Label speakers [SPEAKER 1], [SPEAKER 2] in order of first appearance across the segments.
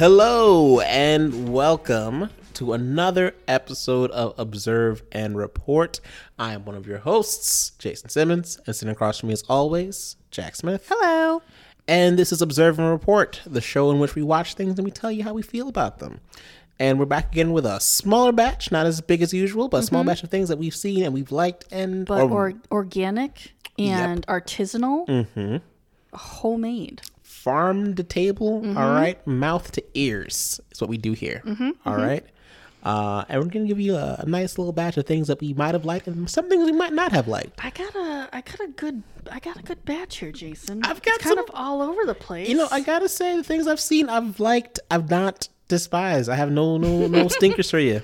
[SPEAKER 1] Hello and welcome to another episode of Observe and Report. I am one of your hosts, Jason Simmons, and sitting across from me as always, Jack Smith.
[SPEAKER 2] Hello.
[SPEAKER 1] And this is Observe and Report, the show in which we watch things and we tell you how we feel about them. And we're back again with a smaller batch, not as big as usual, but a small mm-hmm. batch of things that we've seen and we've liked and
[SPEAKER 2] But
[SPEAKER 1] or
[SPEAKER 2] or, organic and artisanal, mm-hmm. homemade.
[SPEAKER 1] Farm to table.
[SPEAKER 2] Mm-hmm.
[SPEAKER 1] all right, mouth to ears is what we do here. all right. Uh, and we're gonna give you a, a nice little batch of things that we might have liked and some things we might not have liked.
[SPEAKER 2] I got a I got a good I got a good batch here, Jason.
[SPEAKER 1] I've got
[SPEAKER 2] it's kind
[SPEAKER 1] some-
[SPEAKER 2] of all over the place.
[SPEAKER 1] You know, I gotta say the things I've seen, I've liked, I've not despised. I have no no no stinkers for you.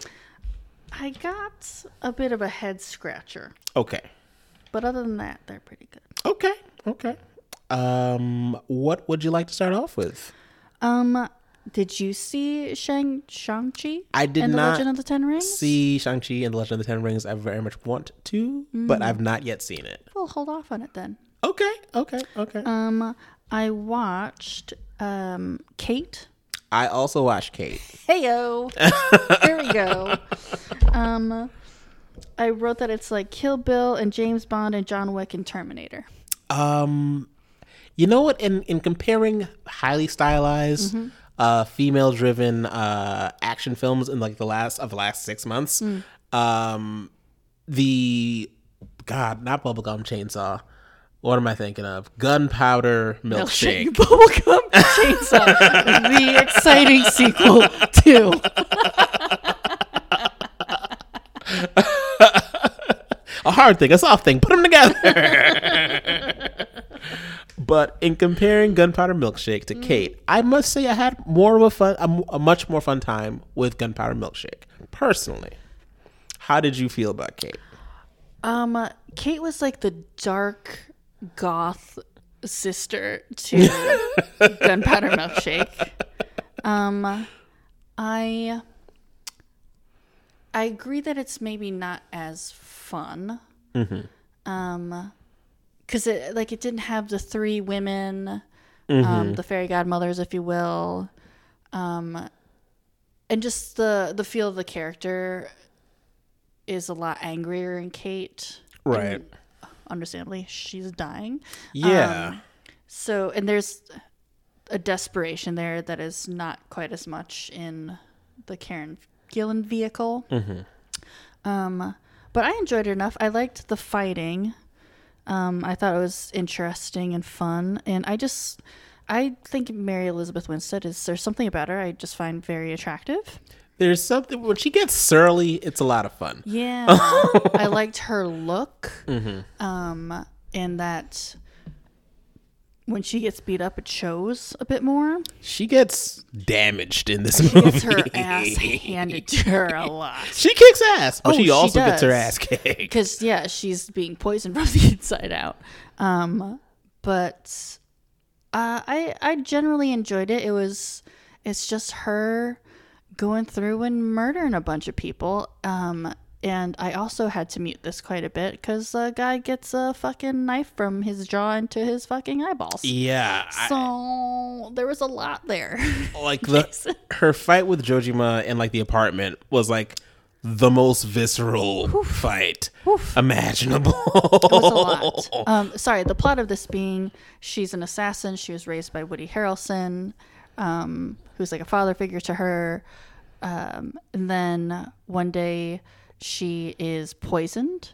[SPEAKER 2] I got a bit of a head scratcher,
[SPEAKER 1] Okay,
[SPEAKER 2] but other than that, they're pretty good.
[SPEAKER 1] okay, okay. Um, what would you like to start off with?
[SPEAKER 2] Um, did you see Shang Shang Chi?
[SPEAKER 1] I did
[SPEAKER 2] and the Legend of the Ten Rings.
[SPEAKER 1] See Shang Chi and the Legend of the Ten Rings. I very much want to, but I've not yet seen it.
[SPEAKER 2] Well, hold off on it then.
[SPEAKER 1] Okay, okay, okay.
[SPEAKER 2] Um, I watched um Kate.
[SPEAKER 1] I also watched Kate.
[SPEAKER 2] Heyo. there we go. Um, I wrote that it's like Kill Bill and James Bond and John Wick and Terminator.
[SPEAKER 1] Um, you know what? In in comparing highly stylized, uh, female driven uh action films in like the last of the last six months, um, the God, not bubblegum chainsaw. What am I thinking of? Gunpowder milkshake.
[SPEAKER 2] Bubblegum Chainsaw, the exciting sequel to.
[SPEAKER 1] a hard thing, a soft thing. Put them together. but in comparing Gunpowder Milkshake to Kate, I must say I had more of a fun, a, a much more fun time with Gunpowder Milkshake. Personally, how did you feel about Kate?
[SPEAKER 2] Um, Kate was like the dark goth sister to Gunpowder Milkshake. Um, I I agree that it's maybe not as fun. Um, because it like it didn't have the three women, um, the fairy godmothers, if you will, um, and just the the feel of the character is a lot angrier in Kate.
[SPEAKER 1] Right.
[SPEAKER 2] Understandably, she's dying.
[SPEAKER 1] Yeah.
[SPEAKER 2] Um, So, and there's a desperation there that is not quite as much in the Karen Gillan vehicle. Um, but I enjoyed it enough. I liked the fighting. Um, I thought it was interesting and fun, and I just, I think Mary Elizabeth Winstead is there's something about her I just find very attractive.
[SPEAKER 1] There's something when she gets surly, it's a lot of fun.
[SPEAKER 2] Yeah, I liked her look, um, and that when she gets beat up, it shows a bit more.
[SPEAKER 1] She gets damaged in this movie.
[SPEAKER 2] Gets her ass handed to her a lot.
[SPEAKER 1] She kicks ass, but
[SPEAKER 2] Oh,
[SPEAKER 1] she
[SPEAKER 2] she
[SPEAKER 1] also gets her ass kicked.
[SPEAKER 2] because yeah she's being poisoned from the inside out um but uh i i generally enjoyed it it was it's just her going through and murdering a bunch of people um and I also had to mute this quite a bit because a guy gets a fucking knife from his jaw into his fucking eyeballs.
[SPEAKER 1] Yeah, I-
[SPEAKER 2] So there was a lot there.
[SPEAKER 1] like the her fight with Jojima in like the apartment was like the most visceral fight imaginable.
[SPEAKER 2] It was a lot. Um, sorry, the plot of this being she's an assassin. She was raised by Woody Harrelson, um, who's like a father figure to her. Um, and then one day she is poisoned.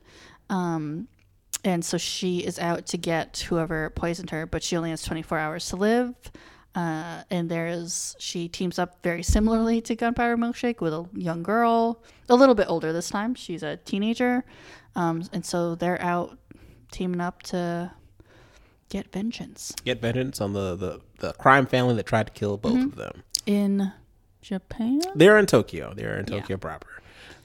[SPEAKER 2] Um, and so she is out to get whoever poisoned her, but she only has 24 hours to live. Uh, and there's she teams up very similarly to Gunpowder Milkshake with a young girl, a little bit older this time. She's a teenager, um, and so they're out teaming up to get vengeance
[SPEAKER 1] Get vengeance on the, the the crime family that tried to kill both
[SPEAKER 2] Mm-hmm.
[SPEAKER 1] of them.
[SPEAKER 2] in Japan.
[SPEAKER 1] They're in Tokyo. They're in Tokyo proper.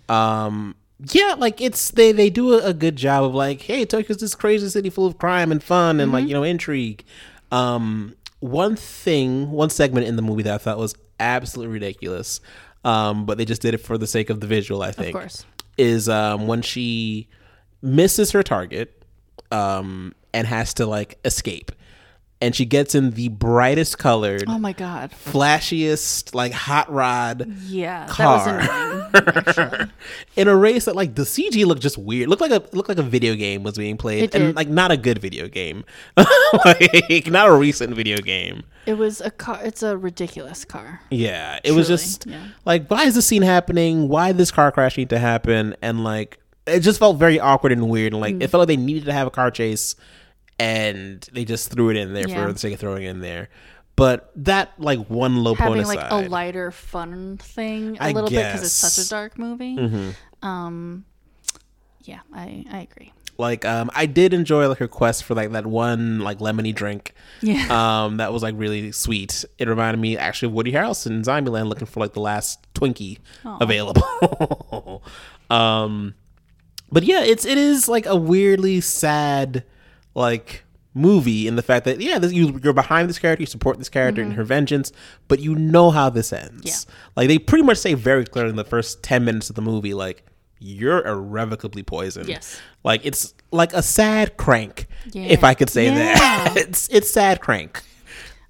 [SPEAKER 1] Um, yeah, like it's they they do a, a good job of like, hey, Tokyo's this crazy city full of crime and fun and like
[SPEAKER 2] Mm-hmm.
[SPEAKER 1] you know intrigue. Um, one thing, one segment in the movie that I thought was absolutely ridiculous, um, but they just did it for the sake of the visual. I think, of
[SPEAKER 2] course.
[SPEAKER 1] is um, when she misses her target um, and has to like escape. And she gets in the brightest colored,
[SPEAKER 2] Oh my god.
[SPEAKER 1] flashiest, like hot rod
[SPEAKER 2] Yeah,
[SPEAKER 1] car
[SPEAKER 2] that was annoying.
[SPEAKER 1] in a race that like the CG looked just weird. Looked like a looked like a video game was being played, and like not a good video game, like not a recent video game.
[SPEAKER 2] It was a car. It's a ridiculous car.
[SPEAKER 1] Yeah, it was just
[SPEAKER 2] yeah.
[SPEAKER 1] like, why is this scene happening? Why this car crash need to happen? And like, it just felt very awkward and weird. And like,
[SPEAKER 2] Mm.
[SPEAKER 1] it felt like they needed to have a car chase, and they just threw it in there
[SPEAKER 2] Yeah.
[SPEAKER 1] for the sake of throwing it in there. But that like one low point
[SPEAKER 2] Having like a lighter, fun thing a
[SPEAKER 1] I
[SPEAKER 2] little bit because it's such a dark movie.
[SPEAKER 1] Mm-hmm.
[SPEAKER 2] Um, yeah, I I agree.
[SPEAKER 1] like um, I did enjoy like her quest for like that one like lemony drink.
[SPEAKER 2] Yeah.
[SPEAKER 1] Um, that was like really sweet. It reminded me actually of Woody Harrelson in Zombieland looking for like the last Twinkie available. um, but yeah, it's it is like a weirdly sad like movie in the fact that yeah, this, you, you're behind this character, you support this character in her vengeance, but you know how this ends.
[SPEAKER 2] Yeah.
[SPEAKER 1] Like they pretty much say very clearly in the first ten minutes of the movie, like you're irrevocably poisoned.
[SPEAKER 2] Yes.
[SPEAKER 1] Like it's like a sad crank, if I could say
[SPEAKER 2] Yeah.
[SPEAKER 1] that. it's it's sad crank.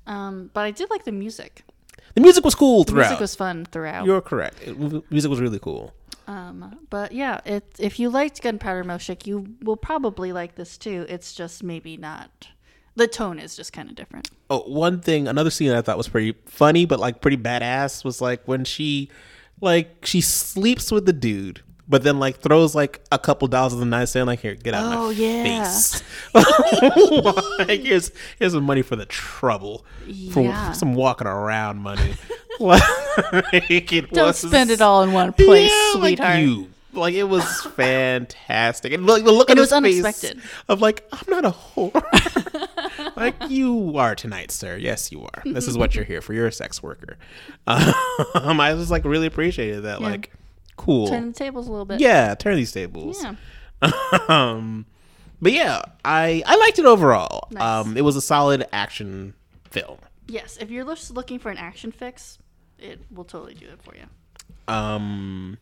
[SPEAKER 2] Um, but I did like the music.
[SPEAKER 1] The music was cool
[SPEAKER 2] The
[SPEAKER 1] throughout.
[SPEAKER 2] music was fun throughout.
[SPEAKER 1] You're correct. It, music was really cool.
[SPEAKER 2] Um, but yeah, it if you liked Gunpowder Milkshake, you will probably like this too. It's just maybe not. The tone is just kind of different.
[SPEAKER 1] Oh, one thing, another scene I thought was pretty funny, but like pretty badass was like when she, like, she sleeps with the dude, but then like throws like a couple dollars in the nightstand, like, here, get out of
[SPEAKER 2] Oh,
[SPEAKER 1] my
[SPEAKER 2] yeah.
[SPEAKER 1] face. like, here's here's some money for the trouble, for
[SPEAKER 2] Yeah.
[SPEAKER 1] some walking around money. like, it
[SPEAKER 2] Don't
[SPEAKER 1] was-
[SPEAKER 2] spend it all in one place,
[SPEAKER 1] Yeah, like
[SPEAKER 2] sweetheart.
[SPEAKER 1] you. Like it was fantastic, and look, the look
[SPEAKER 2] And
[SPEAKER 1] at
[SPEAKER 2] it was
[SPEAKER 1] face
[SPEAKER 2] unexpected.
[SPEAKER 1] Of like, I'm not a whore. like you are tonight, sir. Yes, you are. This is what you're here for. You're a sex worker. Um, I just like really appreciated that.
[SPEAKER 2] Yeah.
[SPEAKER 1] Like, cool.
[SPEAKER 2] Turn the tables a little bit.
[SPEAKER 1] yeah, turn these tables.
[SPEAKER 2] Yeah.
[SPEAKER 1] um, but yeah, I I liked it overall.
[SPEAKER 2] Nice.
[SPEAKER 1] Um, it was a solid action film.
[SPEAKER 2] Yes. If you're just looking for an action fix, it will totally do it for you.
[SPEAKER 1] Um,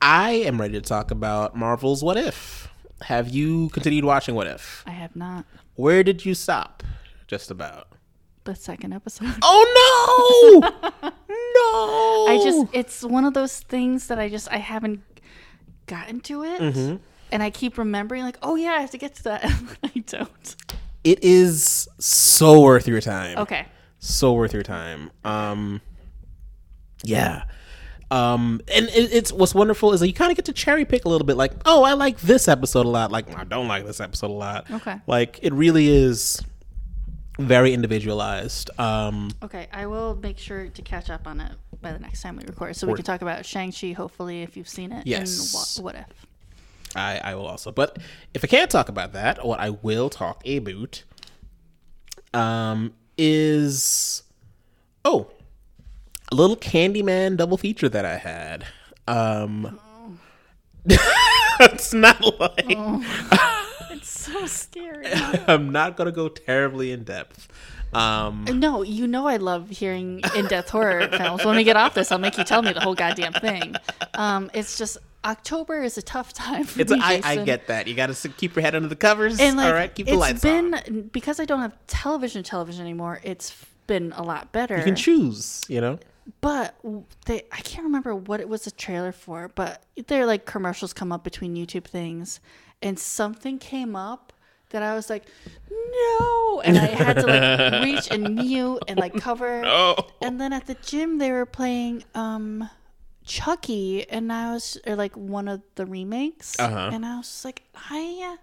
[SPEAKER 1] I am ready to talk about Marvel's What If. Have you continued watching What If?
[SPEAKER 2] I have not.
[SPEAKER 1] Where did you stop? Just about.
[SPEAKER 2] The second episode.
[SPEAKER 1] Oh no! no!
[SPEAKER 2] I just it's one of those things that I just I haven't gotten to it.
[SPEAKER 1] Mm-hmm.
[SPEAKER 2] And I keep remembering like, oh yeah, I have to get to that. I don't.
[SPEAKER 1] it is so worth your time.
[SPEAKER 2] Okay.
[SPEAKER 1] so worth your time. Um, yeah. Um, and it, it's what's wonderful is that you kind of get to cherry pick a little bit. Like, oh, I like this episode a lot. Like, I don't like this episode a lot.
[SPEAKER 2] Okay.
[SPEAKER 1] Like, it really is very individualized. Um,
[SPEAKER 2] Okay, I will make sure to catch up on it by the next time we record, so we can talk about Shang Chi. Hopefully, if you've seen it.
[SPEAKER 1] Yes.
[SPEAKER 2] And what, what if?
[SPEAKER 1] I, I will also. But if I can't talk about that, what I will talk about um, is oh, a little Candyman double feature that I had. Um, it's not like
[SPEAKER 2] It's so scary.
[SPEAKER 1] I'm not gonna go terribly in depth. Um,
[SPEAKER 2] no, you know I love hearing in-depth horror films. When we get off this, I'll make you tell me the whole goddamn thing. Um, it's just October is a tough time for
[SPEAKER 1] it's
[SPEAKER 2] me.
[SPEAKER 1] I, I get that. You got to keep your head under the covers.
[SPEAKER 2] and like
[SPEAKER 1] All right, keep the
[SPEAKER 2] it's
[SPEAKER 1] lights
[SPEAKER 2] been
[SPEAKER 1] on.
[SPEAKER 2] because I don't have television television anymore. It's been a lot better.
[SPEAKER 1] You can choose. You know.
[SPEAKER 2] but they I can't remember what it was a trailer for, but they're like commercials come up between YouTube things, and something came up that I was like, no, and I had to like reach and mute and like cover.
[SPEAKER 1] Oh.
[SPEAKER 2] And then at the gym they were playing um Chucky, and I was or like one of the remakes,
[SPEAKER 1] Uh-huh.
[SPEAKER 2] and I was like, I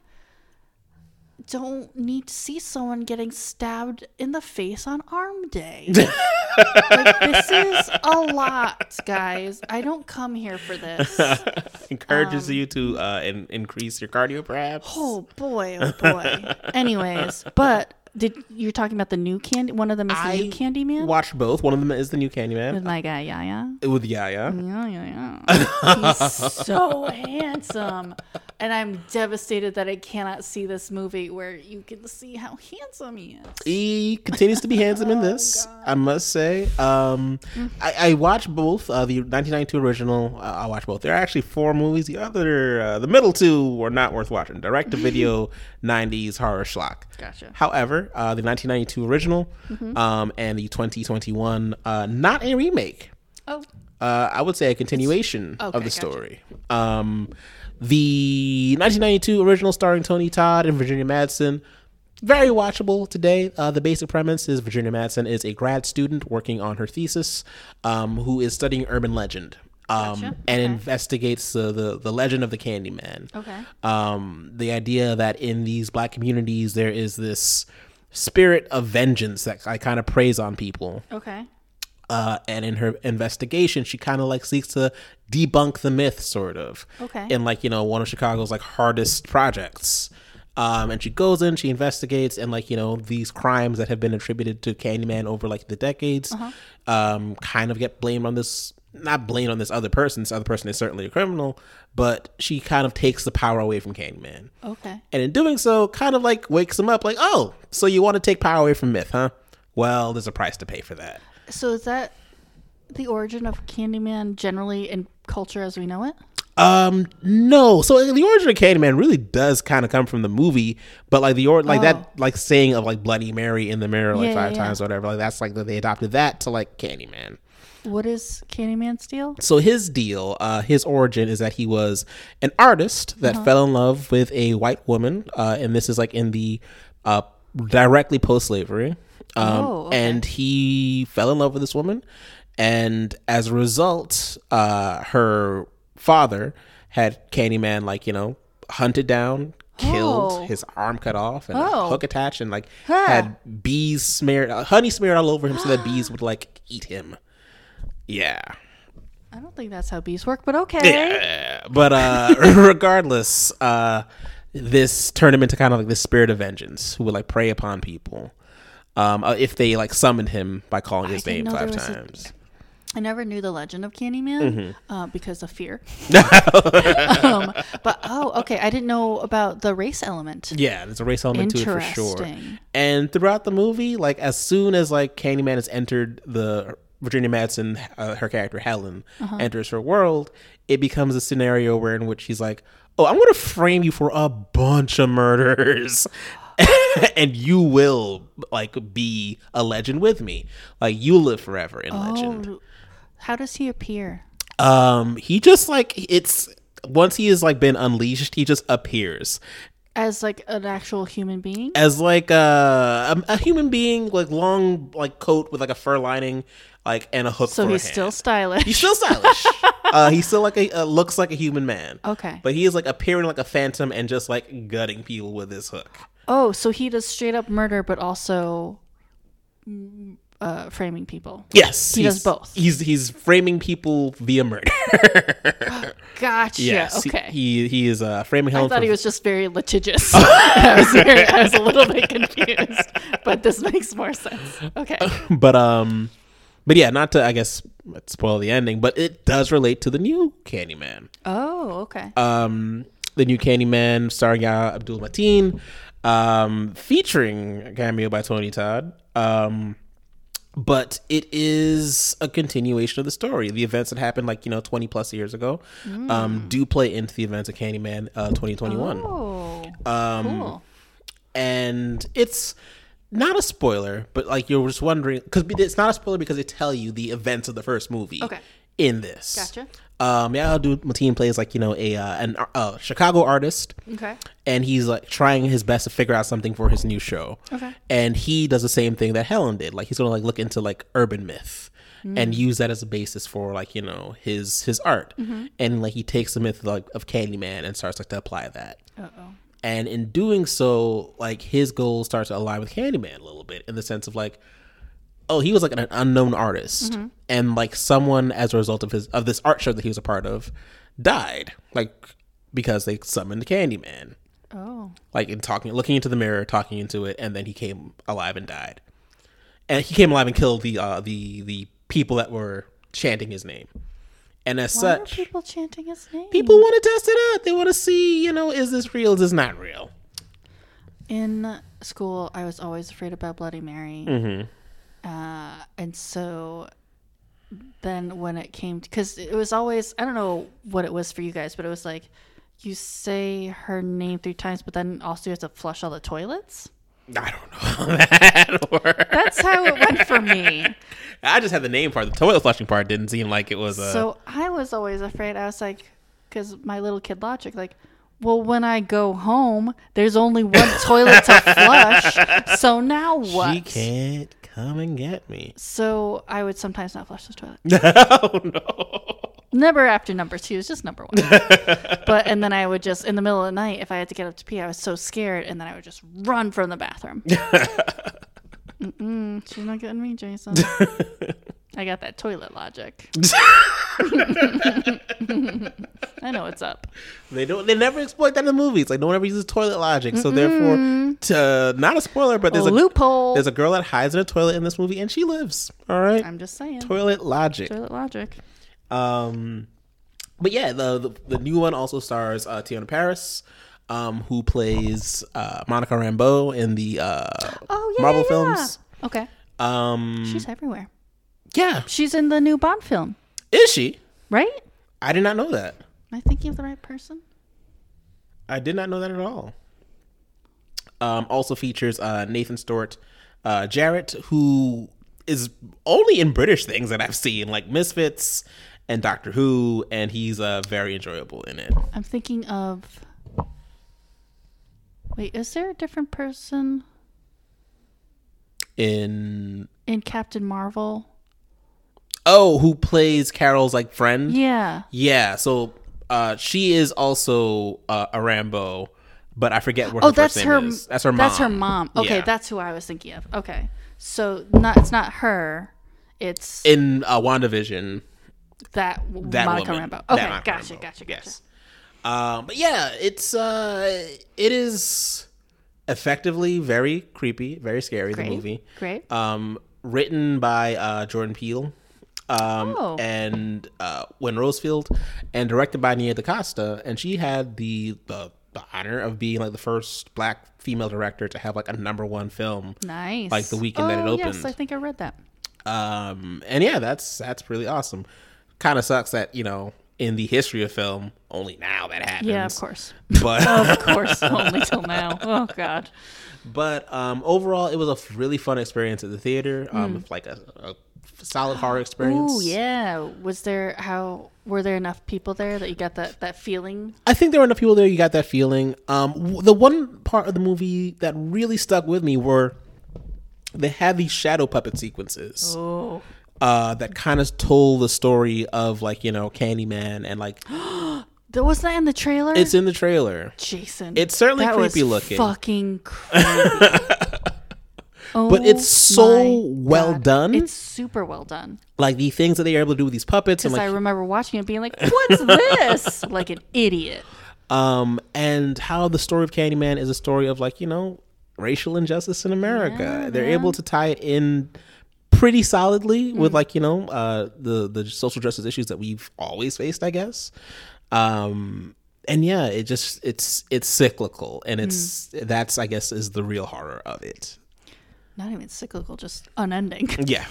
[SPEAKER 2] don't need to see someone getting stabbed in the face on arm day. like this is a lot, guys. I don't come here for this.
[SPEAKER 1] Encourages you to uh, in, increase your cardio, perhaps.
[SPEAKER 2] Oh boy, oh boy. Anyways, but did you're talking about the new candy? One of them is the
[SPEAKER 1] I
[SPEAKER 2] new Candyman
[SPEAKER 1] Watched both. One of them is the new Candyman
[SPEAKER 2] with my guy Yaya.
[SPEAKER 1] with Yaya.
[SPEAKER 2] Yeah, yeah, yeah. He's so handsome. And I'm devastated that I cannot see this movie where you can see how handsome he is.
[SPEAKER 1] He continues to be handsome in this, I must say. Um, I, I watched both uh, the 1992 original. Uh, I watched both. There are actually four movies. The other, uh, the middle two, were not worth watching. Direct to video 90s horror schlock.
[SPEAKER 2] Gotcha.
[SPEAKER 1] However, uh, the 1992 original um, and the 2021, uh, not a remake.
[SPEAKER 2] Oh,
[SPEAKER 1] Uh, I would say a continuation
[SPEAKER 2] Okay,
[SPEAKER 1] of the
[SPEAKER 2] gotcha.
[SPEAKER 1] story. Um, the 1992 original starring Tony Todd and Virginia Madsen, very watchable today. Uh, the basic premise is Virginia Madsen is a grad student working on her thesis, um, who is studying urban legend. Um,
[SPEAKER 2] Gotcha.
[SPEAKER 1] and
[SPEAKER 2] Okay.
[SPEAKER 1] investigates the, the, the legend of the Candyman.
[SPEAKER 2] Okay.
[SPEAKER 1] Um, the idea that in these black communities there is this spirit of vengeance that I kind of preys on people
[SPEAKER 2] okay.
[SPEAKER 1] Uh, and in her investigation, she kind of like seeks to debunk the myth, sort of.
[SPEAKER 2] Okay.
[SPEAKER 1] In like you know one of Chicago's like hardest projects, um, and she goes in, she investigates, and like you know these crimes that have been attributed to Candyman over like the decades,
[SPEAKER 2] Uh-huh.
[SPEAKER 1] um, kind of get blamed on this. Not blamed on this other person. This other person is certainly a criminal, but she kind of takes the power away from Candyman.
[SPEAKER 2] Okay.
[SPEAKER 1] And in doing so, kind of like wakes him up, like, oh, so you want to take power away from myth, huh? Well, there's a price to pay for that.
[SPEAKER 2] So is that the origin of Candyman generally in culture as we know it?
[SPEAKER 1] Um, no. So the origin of Candyman really does kind of come from the movie, but like the or like
[SPEAKER 2] Oh.
[SPEAKER 1] that like saying of like Bloody Mary in the mirror like
[SPEAKER 2] Yeah,
[SPEAKER 1] five
[SPEAKER 2] yeah, yeah.
[SPEAKER 1] times or whatever. Like that's like they adopted that to like Candyman.
[SPEAKER 2] What is Candyman's deal?
[SPEAKER 1] So his deal, uh, his origin is that he was an artist that
[SPEAKER 2] Uh-huh.
[SPEAKER 1] fell in love with a white woman, uh, and this is like in the uh, directly post slavery. Um,
[SPEAKER 2] Oh, okay.
[SPEAKER 1] And he fell in love with this woman, and as a result, uh, her father had Candyman like you know hunted down. Killed
[SPEAKER 2] Oh.
[SPEAKER 1] his arm cut off and a
[SPEAKER 2] Oh.
[SPEAKER 1] hook attached and like
[SPEAKER 2] Huh.
[SPEAKER 1] had bees smeared uh, honey smeared all over him so that bees would like eat him. Yeah.
[SPEAKER 2] I don't think that's how bees work, but okay.
[SPEAKER 1] Yeah, but uh, regardless, uh, this turned him into kind of like this spirit of vengeance who would like prey upon people um, uh, if they like summoned him by calling his name five
[SPEAKER 2] was a-
[SPEAKER 1] times.
[SPEAKER 2] I never knew the legend of Candyman
[SPEAKER 1] Mm-hmm.
[SPEAKER 2] uh, because of fear. um, but oh, okay. I didn't know about the race element.
[SPEAKER 1] yeah, there's a race element to it for sure. And throughout the movie, like as soon as like Candyman has entered the Virginia Madsen, uh, her character Helen
[SPEAKER 2] Uh-huh.
[SPEAKER 1] enters her world, it becomes a scenario where in which she's like, "Oh, I'm going to frame you for a bunch of murders." and you will like be a legend with me. Like you live forever in legend.
[SPEAKER 2] Oh, how does he appear?
[SPEAKER 1] Um he just like it's once he has like been unleashed, he just appears
[SPEAKER 2] As like an actual human being?
[SPEAKER 1] as like a, a, a human being, like long like coat with like a fur lining, like and a hook.
[SPEAKER 2] So he's still stylish.
[SPEAKER 1] he's still stylish. uh, he's still like a uh, looks like a human man.
[SPEAKER 2] Okay.
[SPEAKER 1] but he is like appearing like a phantom and just like gutting people with his hook.
[SPEAKER 2] Oh, so he does straight up murder, but also uh, framing people.
[SPEAKER 1] Yes,
[SPEAKER 2] He does both.
[SPEAKER 1] He's he's framing people via murder.
[SPEAKER 2] Gotcha.
[SPEAKER 1] yes,
[SPEAKER 2] okay.
[SPEAKER 1] He he is uh, framing
[SPEAKER 2] I
[SPEAKER 1] Helen.
[SPEAKER 2] thought
[SPEAKER 1] for-
[SPEAKER 2] he was just very litigious. I, was very, I was a little bit confused, but this makes more sense. Okay.
[SPEAKER 1] but um, but yeah, not to I guess spoil the ending, but it does relate to the new Candyman.
[SPEAKER 2] Oh, okay.
[SPEAKER 1] um, the new Candyman starring Yahya Abdul Mateen, um, featuring a cameo by Tony Todd. Um, but it is a continuation of the story. The events that happened like you know twenty plus years ago um, do play into the events of Candyman uh, twenty twenty one,
[SPEAKER 2] Oh,
[SPEAKER 1] um,
[SPEAKER 2] cool.
[SPEAKER 1] and it's not a spoiler, but like you're just wondering because it's not a spoiler because they tell you the events of the first movie.
[SPEAKER 2] Okay.
[SPEAKER 1] In this,
[SPEAKER 2] Gotcha.
[SPEAKER 1] Um, yeah, Abdul Mateen plays like you know a uh, an uh, Chicago artist,
[SPEAKER 2] Okay.
[SPEAKER 1] and he's like trying his best to figure out something for his new show.
[SPEAKER 2] Okay.
[SPEAKER 1] And he does the same thing that Helen did. Like he's gonna like look into like urban myth and use that as a basis for like you know his his art. And like he takes the myth like of Candyman and starts like to apply that.
[SPEAKER 2] Uh oh.
[SPEAKER 1] And in doing so, like his goals start to align with Candyman a little bit in the sense of like, oh, he was like an unknown artist, and like someone as a result of his of this art show that he was a part of, died like because they summoned Candyman
[SPEAKER 2] Oh.
[SPEAKER 1] like in talking looking into the mirror talking into it and then he came alive and died and he came alive and killed the uh the the people that were chanting his name And as
[SPEAKER 2] Why
[SPEAKER 1] such,
[SPEAKER 2] people chanting his name?
[SPEAKER 1] people want to test it out. They want to see, you know, is this real? Is this not real?
[SPEAKER 2] in school, I was always afraid about Bloody Mary.
[SPEAKER 1] Mm-hmm.
[SPEAKER 2] And so then when it came because it was always, I don't know what it was for you guys, but it was like you say her name three times, but then also you have to flush all the toilets.
[SPEAKER 1] I don't know how that works.
[SPEAKER 2] That's how it went for me.
[SPEAKER 1] I just had the name part. The toilet flushing part didn't seem like it was a.
[SPEAKER 2] So I was always afraid. I was like, because my little kid logic, like, well, when I go home, there's only one toilet to flush. So now what?
[SPEAKER 1] she can't come and get me.
[SPEAKER 2] So I would sometimes not flush the toilet.
[SPEAKER 1] oh no.
[SPEAKER 2] Never after number two, it's just number one. but and then I would just in the middle of the night, if I had to get up to pee, I was so scared, and then I would just run from the bathroom. Mm-mm, she's not getting me, Jason. I got that toilet logic. I know what's up.
[SPEAKER 1] They don't. They never exploit that in the movies. Like no one ever uses toilet logic. So therefore, to, not a spoiler, but there's a
[SPEAKER 2] loophole.
[SPEAKER 1] there's a girl that hides in a toilet in this movie, and she lives. All right,
[SPEAKER 2] I'm just saying.
[SPEAKER 1] toilet logic.
[SPEAKER 2] Toilet logic.
[SPEAKER 1] Um, but yeah, the the, the new one also stars uh, Teyonah Parris, um, who plays uh, Monica Rambeau in the uh,
[SPEAKER 2] Oh yeah,
[SPEAKER 1] Marvel
[SPEAKER 2] yeah,
[SPEAKER 1] films.
[SPEAKER 2] Okay,
[SPEAKER 1] Um,
[SPEAKER 2] she's everywhere.
[SPEAKER 1] Yeah,
[SPEAKER 2] She's in the new Bond film,
[SPEAKER 1] is she?
[SPEAKER 2] right?
[SPEAKER 1] I did not know that.
[SPEAKER 2] Am I thinking of the right person?
[SPEAKER 1] I did not know that at all. Um, also features uh, Nathan Stewart, uh, Jarrett, who is only in British things that I've seen, like Misfits and Doctor Who, and he's uh, very enjoyable in it.
[SPEAKER 2] I'm thinking of. Wait, is there a different person
[SPEAKER 1] In
[SPEAKER 2] in Captain Marvel?
[SPEAKER 1] Oh, who plays Carol's like friend?
[SPEAKER 2] Yeah.
[SPEAKER 1] Yeah, so uh, she is also uh, a Rambeau, but I forget what her
[SPEAKER 2] Oh,
[SPEAKER 1] first
[SPEAKER 2] that's
[SPEAKER 1] name
[SPEAKER 2] her.
[SPEAKER 1] is. That's her mom.
[SPEAKER 2] That's her mom. Okay,
[SPEAKER 1] Yeah.
[SPEAKER 2] that's who I was thinking of. Okay, so not it's not her. It's
[SPEAKER 1] in uh, WandaVision.
[SPEAKER 2] that,
[SPEAKER 1] That
[SPEAKER 2] Monica
[SPEAKER 1] woman. That
[SPEAKER 2] Okay,
[SPEAKER 1] Monica
[SPEAKER 2] gotcha,
[SPEAKER 1] Rambeau.
[SPEAKER 2] gotcha, gotcha.
[SPEAKER 1] Yes. Um, but yeah, it's uh, it is effectively very creepy, very scary.
[SPEAKER 2] Great,
[SPEAKER 1] The movie,
[SPEAKER 2] great.
[SPEAKER 1] um, written by uh, Jordan Peele, um,
[SPEAKER 2] Oh.
[SPEAKER 1] and uh, Win Rosefield, and directed by Nia DaCosta, and she had the, the the honor of being like the first black female director to have like a number one film.
[SPEAKER 2] Nice.
[SPEAKER 1] like the weekend that it
[SPEAKER 2] Oh, Yes,
[SPEAKER 1] opened.
[SPEAKER 2] I think I read that.
[SPEAKER 1] Um, and yeah, that's that's really awesome. Kind of sucks that you know in the history of film, only now that happens.
[SPEAKER 2] Yeah, of course.
[SPEAKER 1] But
[SPEAKER 2] of course, only till now. Oh God.
[SPEAKER 1] but um, overall, it was a really fun experience at the theater. Um, like a, a solid horror experience.
[SPEAKER 2] Oh yeah. Was there how were there enough people there that you got that that feeling?
[SPEAKER 1] I think there were enough people there. You got that feeling. Um, w- the one part of the movie that really stuck with me were they had these shadow puppet sequences.
[SPEAKER 2] Oh.
[SPEAKER 1] Uh, that kind of told the story of like you know Candyman and like
[SPEAKER 2] There was that in the trailer.
[SPEAKER 1] it's in the trailer.
[SPEAKER 2] Jason.
[SPEAKER 1] It's certainly creepy looking.
[SPEAKER 2] Fucking creepy. oh,
[SPEAKER 1] But it's so well
[SPEAKER 2] God.
[SPEAKER 1] done.
[SPEAKER 2] It's super well done.
[SPEAKER 1] like the things that they are able to do with these puppets
[SPEAKER 2] Because I remember watching it, being like, "What's this?" like an idiot.
[SPEAKER 1] um and how the story of Candyman is a story of like you know racial injustice in America.
[SPEAKER 2] Yeah,
[SPEAKER 1] They're
[SPEAKER 2] man.
[SPEAKER 1] able to tie it in pretty solidly with
[SPEAKER 2] Mm.
[SPEAKER 1] like you know uh the the social justice issues that we've always faced, I guess. Um and yeah, it just it's it's cyclical and it's
[SPEAKER 2] Mm.
[SPEAKER 1] that's I guess is the real horror of it.
[SPEAKER 2] Not even cyclical, just unending.
[SPEAKER 1] Yeah.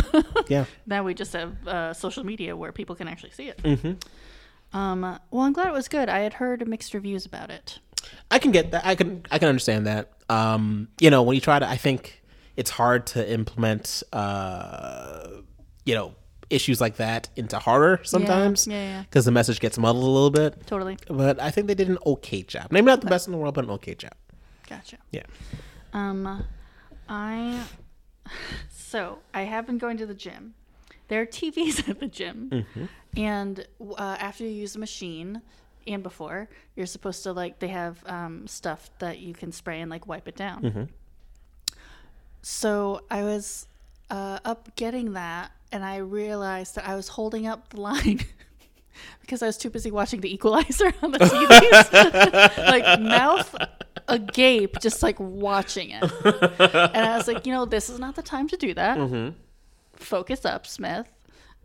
[SPEAKER 1] yeah.
[SPEAKER 2] now we just have uh, social media where people can actually see it.
[SPEAKER 1] Mm-hmm.
[SPEAKER 2] Um, well, I'm glad it was good. I had heard mixed reviews about it.
[SPEAKER 1] I can get that. I can I can understand that. Um, you know, when you try to, I think it's hard to implement, uh, you know, issues like that into horror sometimes.
[SPEAKER 2] yeah, yeah.
[SPEAKER 1] Because the message gets muddled a little bit.
[SPEAKER 2] Totally.
[SPEAKER 1] But I think they did an okay job. Maybe not the best in the world, but an okay job.
[SPEAKER 2] Gotcha.
[SPEAKER 1] Yeah.
[SPEAKER 2] Um, I so I have been going to the gym. There are TVs at the gym, and uh, after you use the machine and before, you're supposed to like they have um, stuff that you can spray and like wipe it down. So I was uh, up getting that, and I realized that I was holding up the line. Because I was too busy watching the equalizer on the TVs. like mouth agape, just like watching it. And I was like, you know, this is not the time to do that. Focus up, Smith.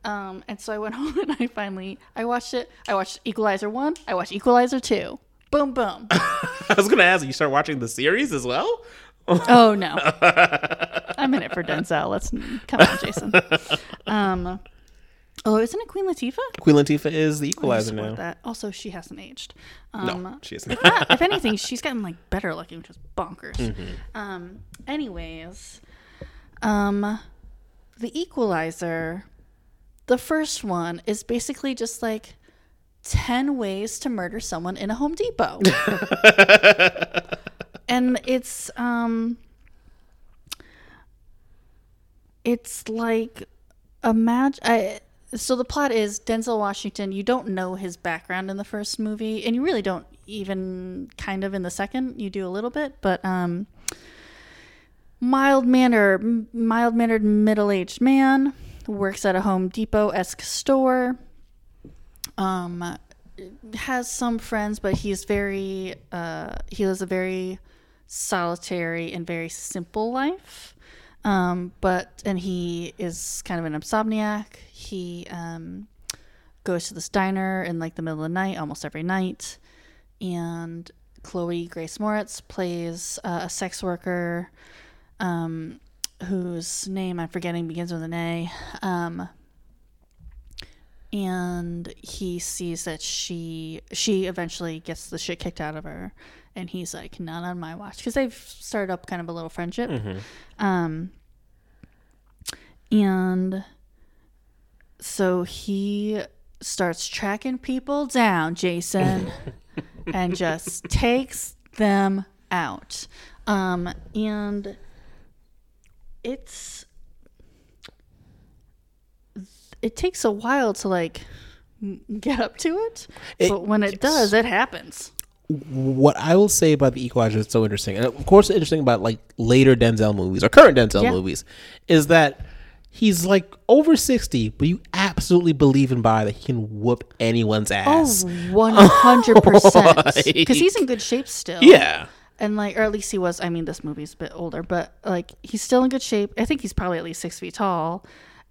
[SPEAKER 2] Um, and so I went home and I finally I watched it. I watched Equalizer one. I watched Equalizer two. Boom, boom.
[SPEAKER 1] I was gonna ask you start watching the series as well.
[SPEAKER 2] oh no, I'm in it for Denzel. Let's come on, Jason. Um, oh, isn't it Queen Latifah?
[SPEAKER 1] Queen Latifah is the Equalizer
[SPEAKER 2] support
[SPEAKER 1] now.
[SPEAKER 2] That. Also, she hasn't aged. Um,
[SPEAKER 1] No, she isn't.
[SPEAKER 2] Ah, if anything, she's gotten like better looking, which is bonkers.
[SPEAKER 1] Mm-hmm.
[SPEAKER 2] Um, anyways, um, the Equalizer, the first one is basically just like ten ways to murder someone in a Home Depot, and it's um, it's like imagine I. So the plot is Denzel Washington. You don't know his background in the first movie, and you really don't even kind of in the second. You do a little bit, but um, mild manner, mild mannered middle aged man works at a Home Depot esque store. Um, has some friends, but he's very uh, he lives a very solitary and very simple life. Um, but and he is kind of an insomniac. He um, goes to this diner in like the middle of the night almost every night, and Chloe Grace Moretz plays uh, a sex worker um, whose name I'm forgetting begins with an A. Um, and he sees that she she eventually gets the shit kicked out of her and he's like not on my watch because they've started up kind of a little friendship um and so he starts tracking people down jason and just takes them out um and it's it takes a while to like get up to it,
[SPEAKER 1] It-
[SPEAKER 2] but when it does, it happens.
[SPEAKER 1] what I will say about the Equalizer is so interesting, and of course, interesting about like later Denzel movies or current Denzel
[SPEAKER 2] Yeah.
[SPEAKER 1] movies, is that he's like over sixty, but you absolutely believe and buy that he can whoop anyone's
[SPEAKER 2] Oh,
[SPEAKER 1] ass.
[SPEAKER 2] 100%. Because he's in good shape still.
[SPEAKER 1] Yeah,
[SPEAKER 2] And like, or at least he was. I mean, this movie's a bit older, but like, he's still in good shape. I think he's probably at least six feet tall.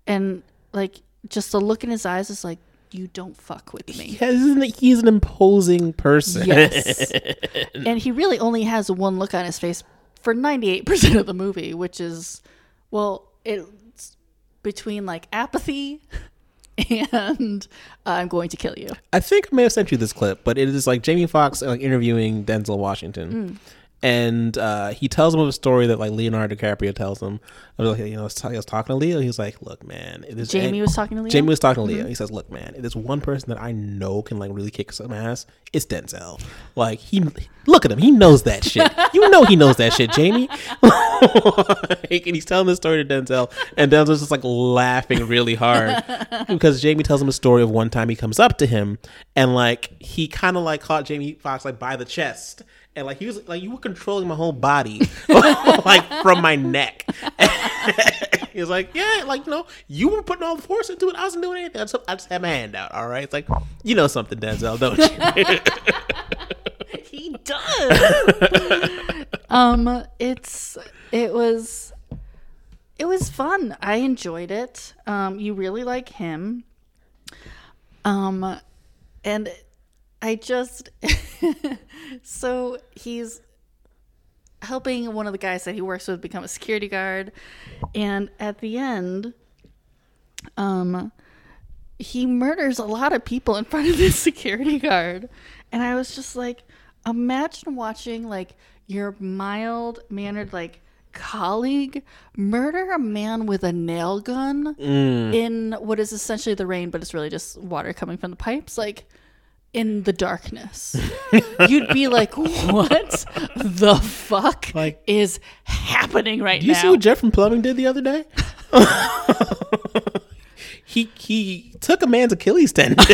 [SPEAKER 2] And like, just the look in his eyes is like, you don't fuck with me.
[SPEAKER 1] has, he's an imposing person.
[SPEAKER 2] Yes. and he really only has one look on his face for 98% of the movie, which is, well, it's between like apathy and I'm going to kill you.
[SPEAKER 1] I think I may have sent you this clip, but it is like Jamie Foxx like interviewing Denzel Washington.
[SPEAKER 2] Hmm.
[SPEAKER 1] And uh, he tells him of a story that like Leonardo DiCaprio tells him. I was like, you know, I was, ta- was talking to Leo. He's like, "Look, man, it is."
[SPEAKER 2] Jamie was talking to Leo?
[SPEAKER 1] Jamie was talking to
[SPEAKER 2] Mm-hmm.
[SPEAKER 1] Leo. He says, "Look, man, it is one person that I know can like really kick some ass. It's Denzel. Like he, look at him. He knows that shit. you know he knows that shit, Jamie." Like, and he's telling this story to Denzel, and Denzel's just like laughing really hard because Jamie tells him a story of one time he comes up to him and like he kind of like caught Jamie Foxx like by the chest. And like he was like you were controlling my whole body, like from my neck. he was like, yeah, like you know, you were putting all the force into it. I wasn't doing anything. I just, I just had my hand out. All right, it's like you know something, Denzel, don't you?
[SPEAKER 2] he does. um, it's it was it was fun. I enjoyed it. Um, you really like him. Um, and I just so he's helping one of the guys that he works with become a security guard, and at the end, um, he murders a lot of people in front of this security guard, and I was just like, imagine watching like your mild mannered like colleague murder a man with a nail gun in what is essentially the rain but it's really just water coming from the pipes. Like in the darkness you'd be like what the fuck
[SPEAKER 1] Like-
[SPEAKER 2] is happening right
[SPEAKER 1] Do you
[SPEAKER 2] now
[SPEAKER 1] see what Jeff from Plumbing did the other day? he he took a man's Achilles tendon.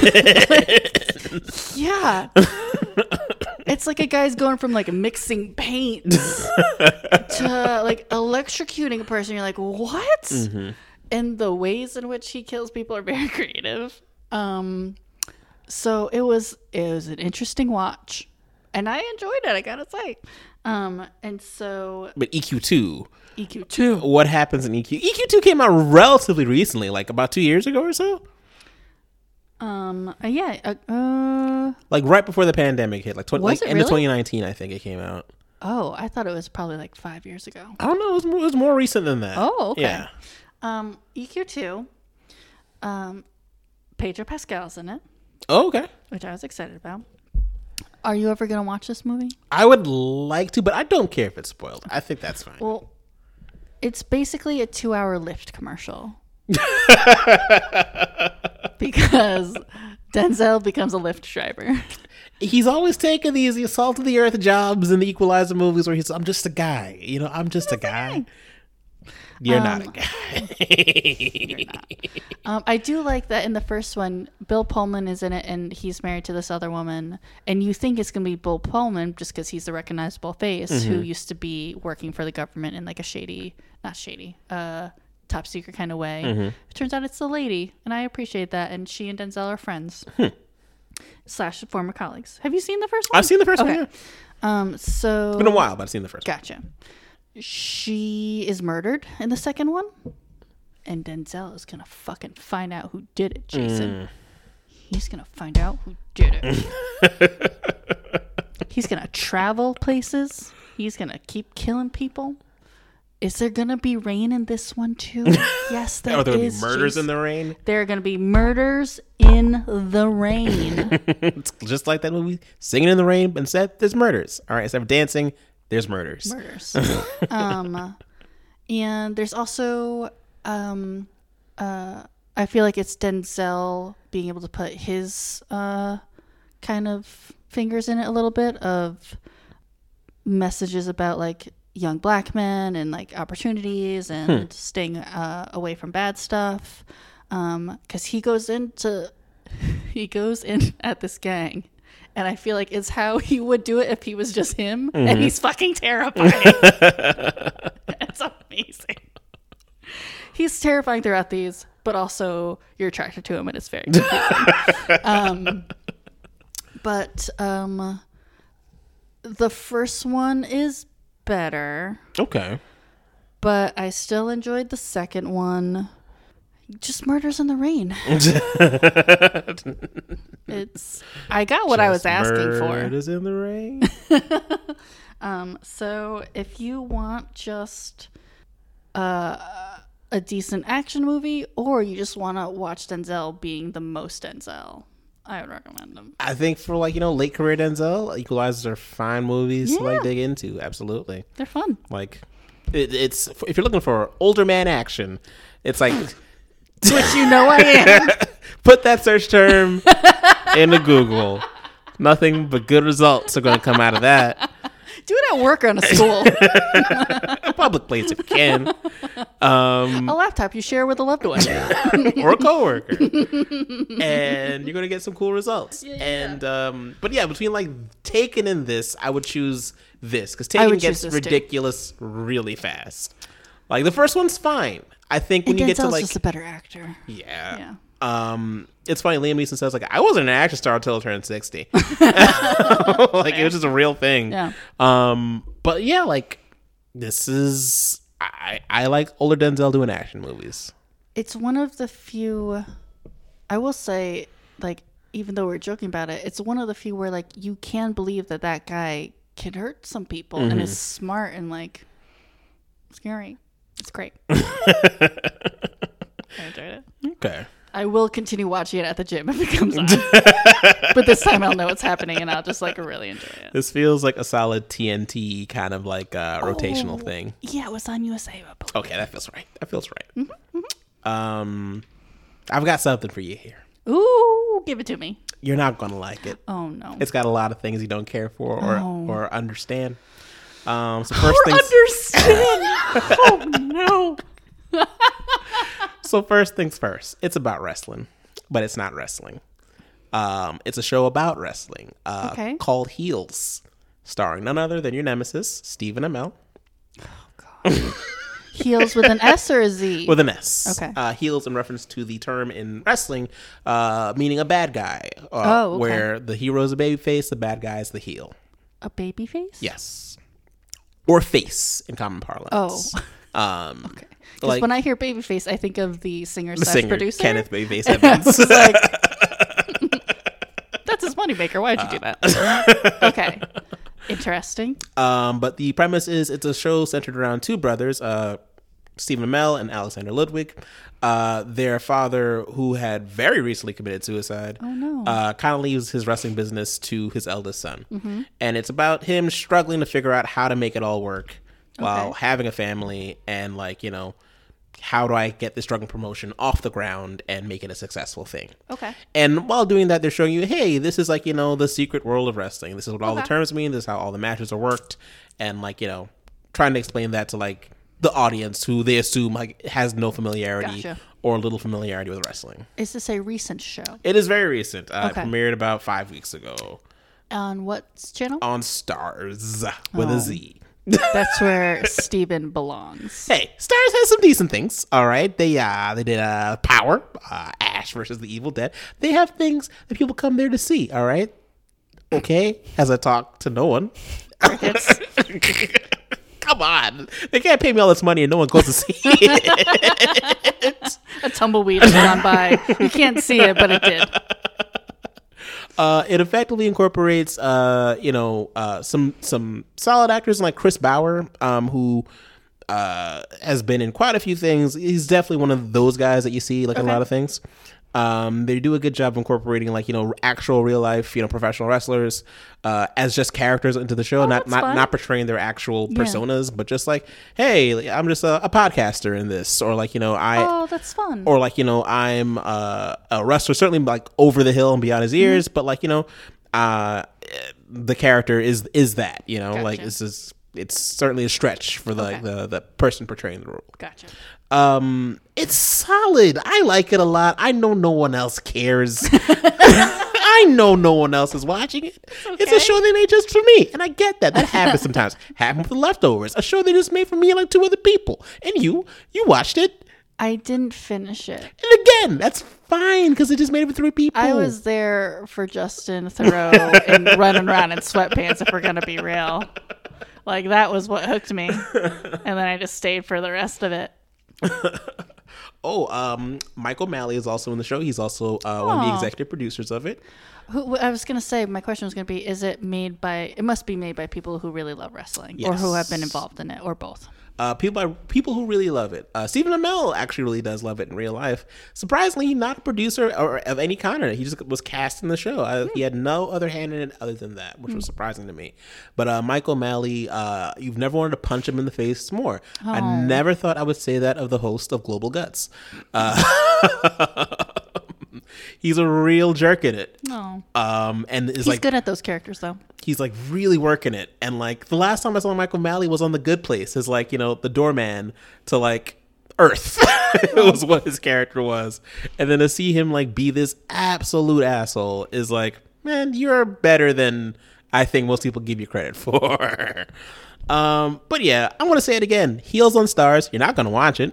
[SPEAKER 2] Yeah. it's like a guy's going from like mixing paints to like electrocuting a person. You're like, what? And the ways in which he kills people are very creative. Um, so it was it was an interesting watch, and I enjoyed it. I gotta say, Um, and so
[SPEAKER 1] But EQ two,
[SPEAKER 2] EQ two.
[SPEAKER 1] what happens in EQ? EQ two came out relatively recently, like about two years ago or so.
[SPEAKER 2] Um, uh, yeah. Uh, uh,
[SPEAKER 1] Like right before the pandemic hit, like, 20,
[SPEAKER 2] Was
[SPEAKER 1] like end of 2019, I think it came out.
[SPEAKER 2] oh, I thought it was probably like five years ago.
[SPEAKER 1] I don't know. It was more, it was more recent than that.
[SPEAKER 2] Oh, okay.
[SPEAKER 1] Yeah.
[SPEAKER 2] Um, EQ two. Um, Pedro Pascal's in it,
[SPEAKER 1] Oh, okay.
[SPEAKER 2] which I was excited about. Are you ever gonna watch this movie?
[SPEAKER 1] I would like to, but I don't care if it's spoiled. I think that's fine.
[SPEAKER 2] Well, it's basically a two-hour Lyft commercial. because Denzel becomes a Lyft driver.
[SPEAKER 1] He's always taking these the assault of the earth jobs in the Equalizer movies where he's, I'm just a guy. You know, I'm just a guy. You're not a guy.
[SPEAKER 2] Um, I do like that in the first one, Bill Pullman is in it and he's married to this other woman. And you think it's going to be Bill Pullman just because he's the recognizable face who used to be working for the government in like a shady, not shady, uh, top secret kind of way. It turns out it's the lady. And I appreciate that. And she and Denzel are friends. Slash former colleagues. Have you seen the first one?
[SPEAKER 1] I've seen the first
[SPEAKER 2] Okay.
[SPEAKER 1] one. Yeah.
[SPEAKER 2] Um, so
[SPEAKER 1] Been a while, but I've seen the first one.
[SPEAKER 2] She is murdered in the second one, and Denzel is gonna fucking find out who did it, Jason. Mm. He's gonna find out who did it. He's gonna travel places. He's gonna keep killing people. Is there gonna be rain in this one too? yes, there
[SPEAKER 1] Are there to be murders
[SPEAKER 2] Jason.
[SPEAKER 1] in the rain?
[SPEAKER 2] There are gonna be murders in the rain.
[SPEAKER 1] it's just like that movie, Singing in the Rain, but instead there's murders. All right, instead of dancing, there's murders.
[SPEAKER 2] murders. um, and there's also, um, uh, I feel like it's Denzel being able to put his uh, kind of fingers in it a little bit of messages about like young black men and like opportunities and staying uh, away from bad stuff. Because he goes into he goes in at this gang. And I feel like it's how he would do it if he was just him. And he's fucking terrifying. it's amazing. He's terrifying throughout these, but also you're attracted to him and it's very confusing. um, but um, the first one is better,
[SPEAKER 1] Okay.
[SPEAKER 2] but I still enjoyed the second one. Just murders in the rain. it's I got what I was asking for.
[SPEAKER 1] Murders in the rain.
[SPEAKER 2] Um, so if you want just uh, a decent action movie, or you just want to watch Denzel being the most Denzel, I would recommend them.
[SPEAKER 1] I think for like you know late career Denzel, Equalizers are fine movies to like dig into. Absolutely.
[SPEAKER 2] They're fun.
[SPEAKER 1] Like it, it's if you're looking for older man action, it's like
[SPEAKER 2] Which you know I am.
[SPEAKER 1] put that search term into Google. Nothing but good results are going to come out of that.
[SPEAKER 2] Do it at work or on a school.
[SPEAKER 1] A public place if you can, um,
[SPEAKER 2] a laptop you share with a loved one.
[SPEAKER 1] or a coworker, and you're going to get some cool results. And um, but yeah, between like Taken and this, I would choose this because Taken gets
[SPEAKER 2] this, too.
[SPEAKER 1] ridiculous really fast. Like the first one's fine. I think when
[SPEAKER 2] And
[SPEAKER 1] you get to
[SPEAKER 2] Denzel's
[SPEAKER 1] like
[SPEAKER 2] just a better actor.
[SPEAKER 1] Yeah.
[SPEAKER 2] Yeah.
[SPEAKER 1] Um, it's funny. Liam Neeson says like I wasn't an action star until I turned sixty. like it was just a real thing.
[SPEAKER 2] Yeah.
[SPEAKER 1] Um, but yeah, like this is I I like older Denzel doing action movies.
[SPEAKER 2] It's one of the few, I will say, like, even though we're joking about it, it's one of the few where, like, you can believe that that guy can hurt some people and
[SPEAKER 1] Mm-hmm.
[SPEAKER 2] is smart and, like, scary. It's great. I enjoyed it.
[SPEAKER 1] Okay.
[SPEAKER 2] I will continue watching it at the gym if it comes on. but this time I'll know what's happening and I'll just, like, really enjoy it.
[SPEAKER 1] This feels like a solid TNT kind of like uh, rotational
[SPEAKER 2] Oh.
[SPEAKER 1] thing.
[SPEAKER 2] Yeah, it was on USA. I believe.
[SPEAKER 1] Okay, that feels right. That feels right.
[SPEAKER 2] Mm-hmm,
[SPEAKER 1] Um, I've got something for you here.
[SPEAKER 2] Ooh, give it to me.
[SPEAKER 1] You're not gonna like it.
[SPEAKER 2] Oh, no.
[SPEAKER 1] It's got a lot of things you don't care for or
[SPEAKER 2] Oh.
[SPEAKER 1] or understand. Um, so first things
[SPEAKER 2] understand. oh, no.
[SPEAKER 1] so first things first. It's about wrestling, but it's not wrestling. Um, it's a show about wrestling. Uh,
[SPEAKER 2] Okay.
[SPEAKER 1] Called Heels, starring none other than your nemesis Stephen Amell Oh God.
[SPEAKER 2] Heels with an S or a Z?
[SPEAKER 1] with an S.
[SPEAKER 2] Okay.
[SPEAKER 1] Uh, heels in reference to the term in wrestling, uh, meaning a bad guy. Uh,
[SPEAKER 2] Oh, okay.
[SPEAKER 1] Where the hero is a babyface, the bad guy is the heel.
[SPEAKER 2] a baby face?
[SPEAKER 1] Yes. Or face in common parlance.
[SPEAKER 2] Oh.
[SPEAKER 1] um,
[SPEAKER 2] Okay. Because
[SPEAKER 1] Like-
[SPEAKER 2] when I hear Babyface, I think of the singer
[SPEAKER 1] the
[SPEAKER 2] slash producer.
[SPEAKER 1] Kenneth Babyface Evans.
[SPEAKER 2] Like, that's his moneymaker. Why'd you do that? okay. Interesting.
[SPEAKER 1] Um, but the premise is it's a show centered around two brothers, uh, Stephen Amell and Alexander Ludwig. Uh, their father, who had very recently committed suicide,
[SPEAKER 2] Oh, no.
[SPEAKER 1] uh, kind of leaves his wrestling business to his eldest son, and it's about him struggling to figure out how to make it all work while
[SPEAKER 2] Okay.
[SPEAKER 1] having a family and like you know. How do I get this drug and promotion off the ground and make it a successful thing?
[SPEAKER 2] Okay.
[SPEAKER 1] And while doing that, they're showing you, hey, this is like, you know, the secret world of wrestling. This is what all the terms mean. This is how all the matches are worked. And like, you know, trying to explain that to like the audience who they assume like has no familiarity
[SPEAKER 2] Gotcha.
[SPEAKER 1] or little familiarity with wrestling.
[SPEAKER 2] Is this a recent show?
[SPEAKER 1] It is very recent. Uh,
[SPEAKER 2] Okay.
[SPEAKER 1] It premiered about five weeks ago
[SPEAKER 2] On what channel?
[SPEAKER 1] on Starz with a
[SPEAKER 2] Oh.
[SPEAKER 1] Z.
[SPEAKER 2] That's where Stephen belongs.
[SPEAKER 1] Hey, Starz has some decent things. All right, they uh they did uh Power, uh, Ash versus the Evil Dead. They have things that people come there to see. All right, okay. As I talk to no one. Come on, they can't pay me all this money and no one goes to see it.
[SPEAKER 2] A tumbleweed has gone by. You can't see it, but it did.
[SPEAKER 1] Uh, it effectively incorporates, uh, you know, uh, some some solid actors like Chris Bauer, um, who uh, has been in quite a few things. He's definitely one of those guys that you see like in a lot of things. Um, they do a good job incorporating like you know actual real life you know professional wrestlers uh, as just characters into the show, not not
[SPEAKER 2] fun.
[SPEAKER 1] not portraying their actual personas, but just like hey, I'm just a, a podcaster in this, or like you know I
[SPEAKER 2] Oh, that's fun.
[SPEAKER 1] or like you know i'm uh, a wrestler certainly like over the hill and beyond his ears
[SPEAKER 2] Mm-hmm.
[SPEAKER 1] but like you know uh the character is is that you know like this is it's certainly a stretch for the
[SPEAKER 2] Okay.
[SPEAKER 1] the the person portraying the role
[SPEAKER 2] gotcha.
[SPEAKER 1] um it's solid i like it a lot i know no one else cares I know no one else is watching it. It's a
[SPEAKER 2] okay.
[SPEAKER 1] show they made just for me, and I get that. That happens sometimes. Happened with the leftovers, a show they just made for me and like two other people. And you, you watched it.
[SPEAKER 2] I didn't finish it.
[SPEAKER 1] And again, that's fine because it just made it for three people.
[SPEAKER 2] I was there for Justin Theroux and running around in sweatpants. If we're gonna be real, like that was what hooked me, and then I just stayed for the rest of it.
[SPEAKER 1] Oh, um, Mike O'Malley is also in the show. He's also uh, one of the executive producers of it.
[SPEAKER 2] Who, I was gonna say, my question was gonna be: Is it made by? It must be made by people who really love wrestling, or who have been involved in it, or both.
[SPEAKER 1] Uh, people by people who really love it. Uh, Stephen Amell actually really does love it in real life. Surprisingly, not a producer or of any kind. He just was cast in the show. Uh, He had no other hand in it other than that, which was surprising to me. But uh, Mike O'Malley, uh, you've never wanted to punch him in the face more. I never thought I would say that of the host of Global Guts. He's a real jerk in it.
[SPEAKER 2] No,
[SPEAKER 1] Um, and is
[SPEAKER 2] he's
[SPEAKER 1] like
[SPEAKER 2] good at those characters, though.
[SPEAKER 1] he's like really working it. And like the last time I saw Mike O'Malley was on The Good Place as like, you know, the doorman to like Earth. it was what his character was. And then to see him like be this absolute asshole is like, man, you're better than I think most people give you credit for. Um, but yeah, I want to say it again. Heels on Starz. You're not going to watch it,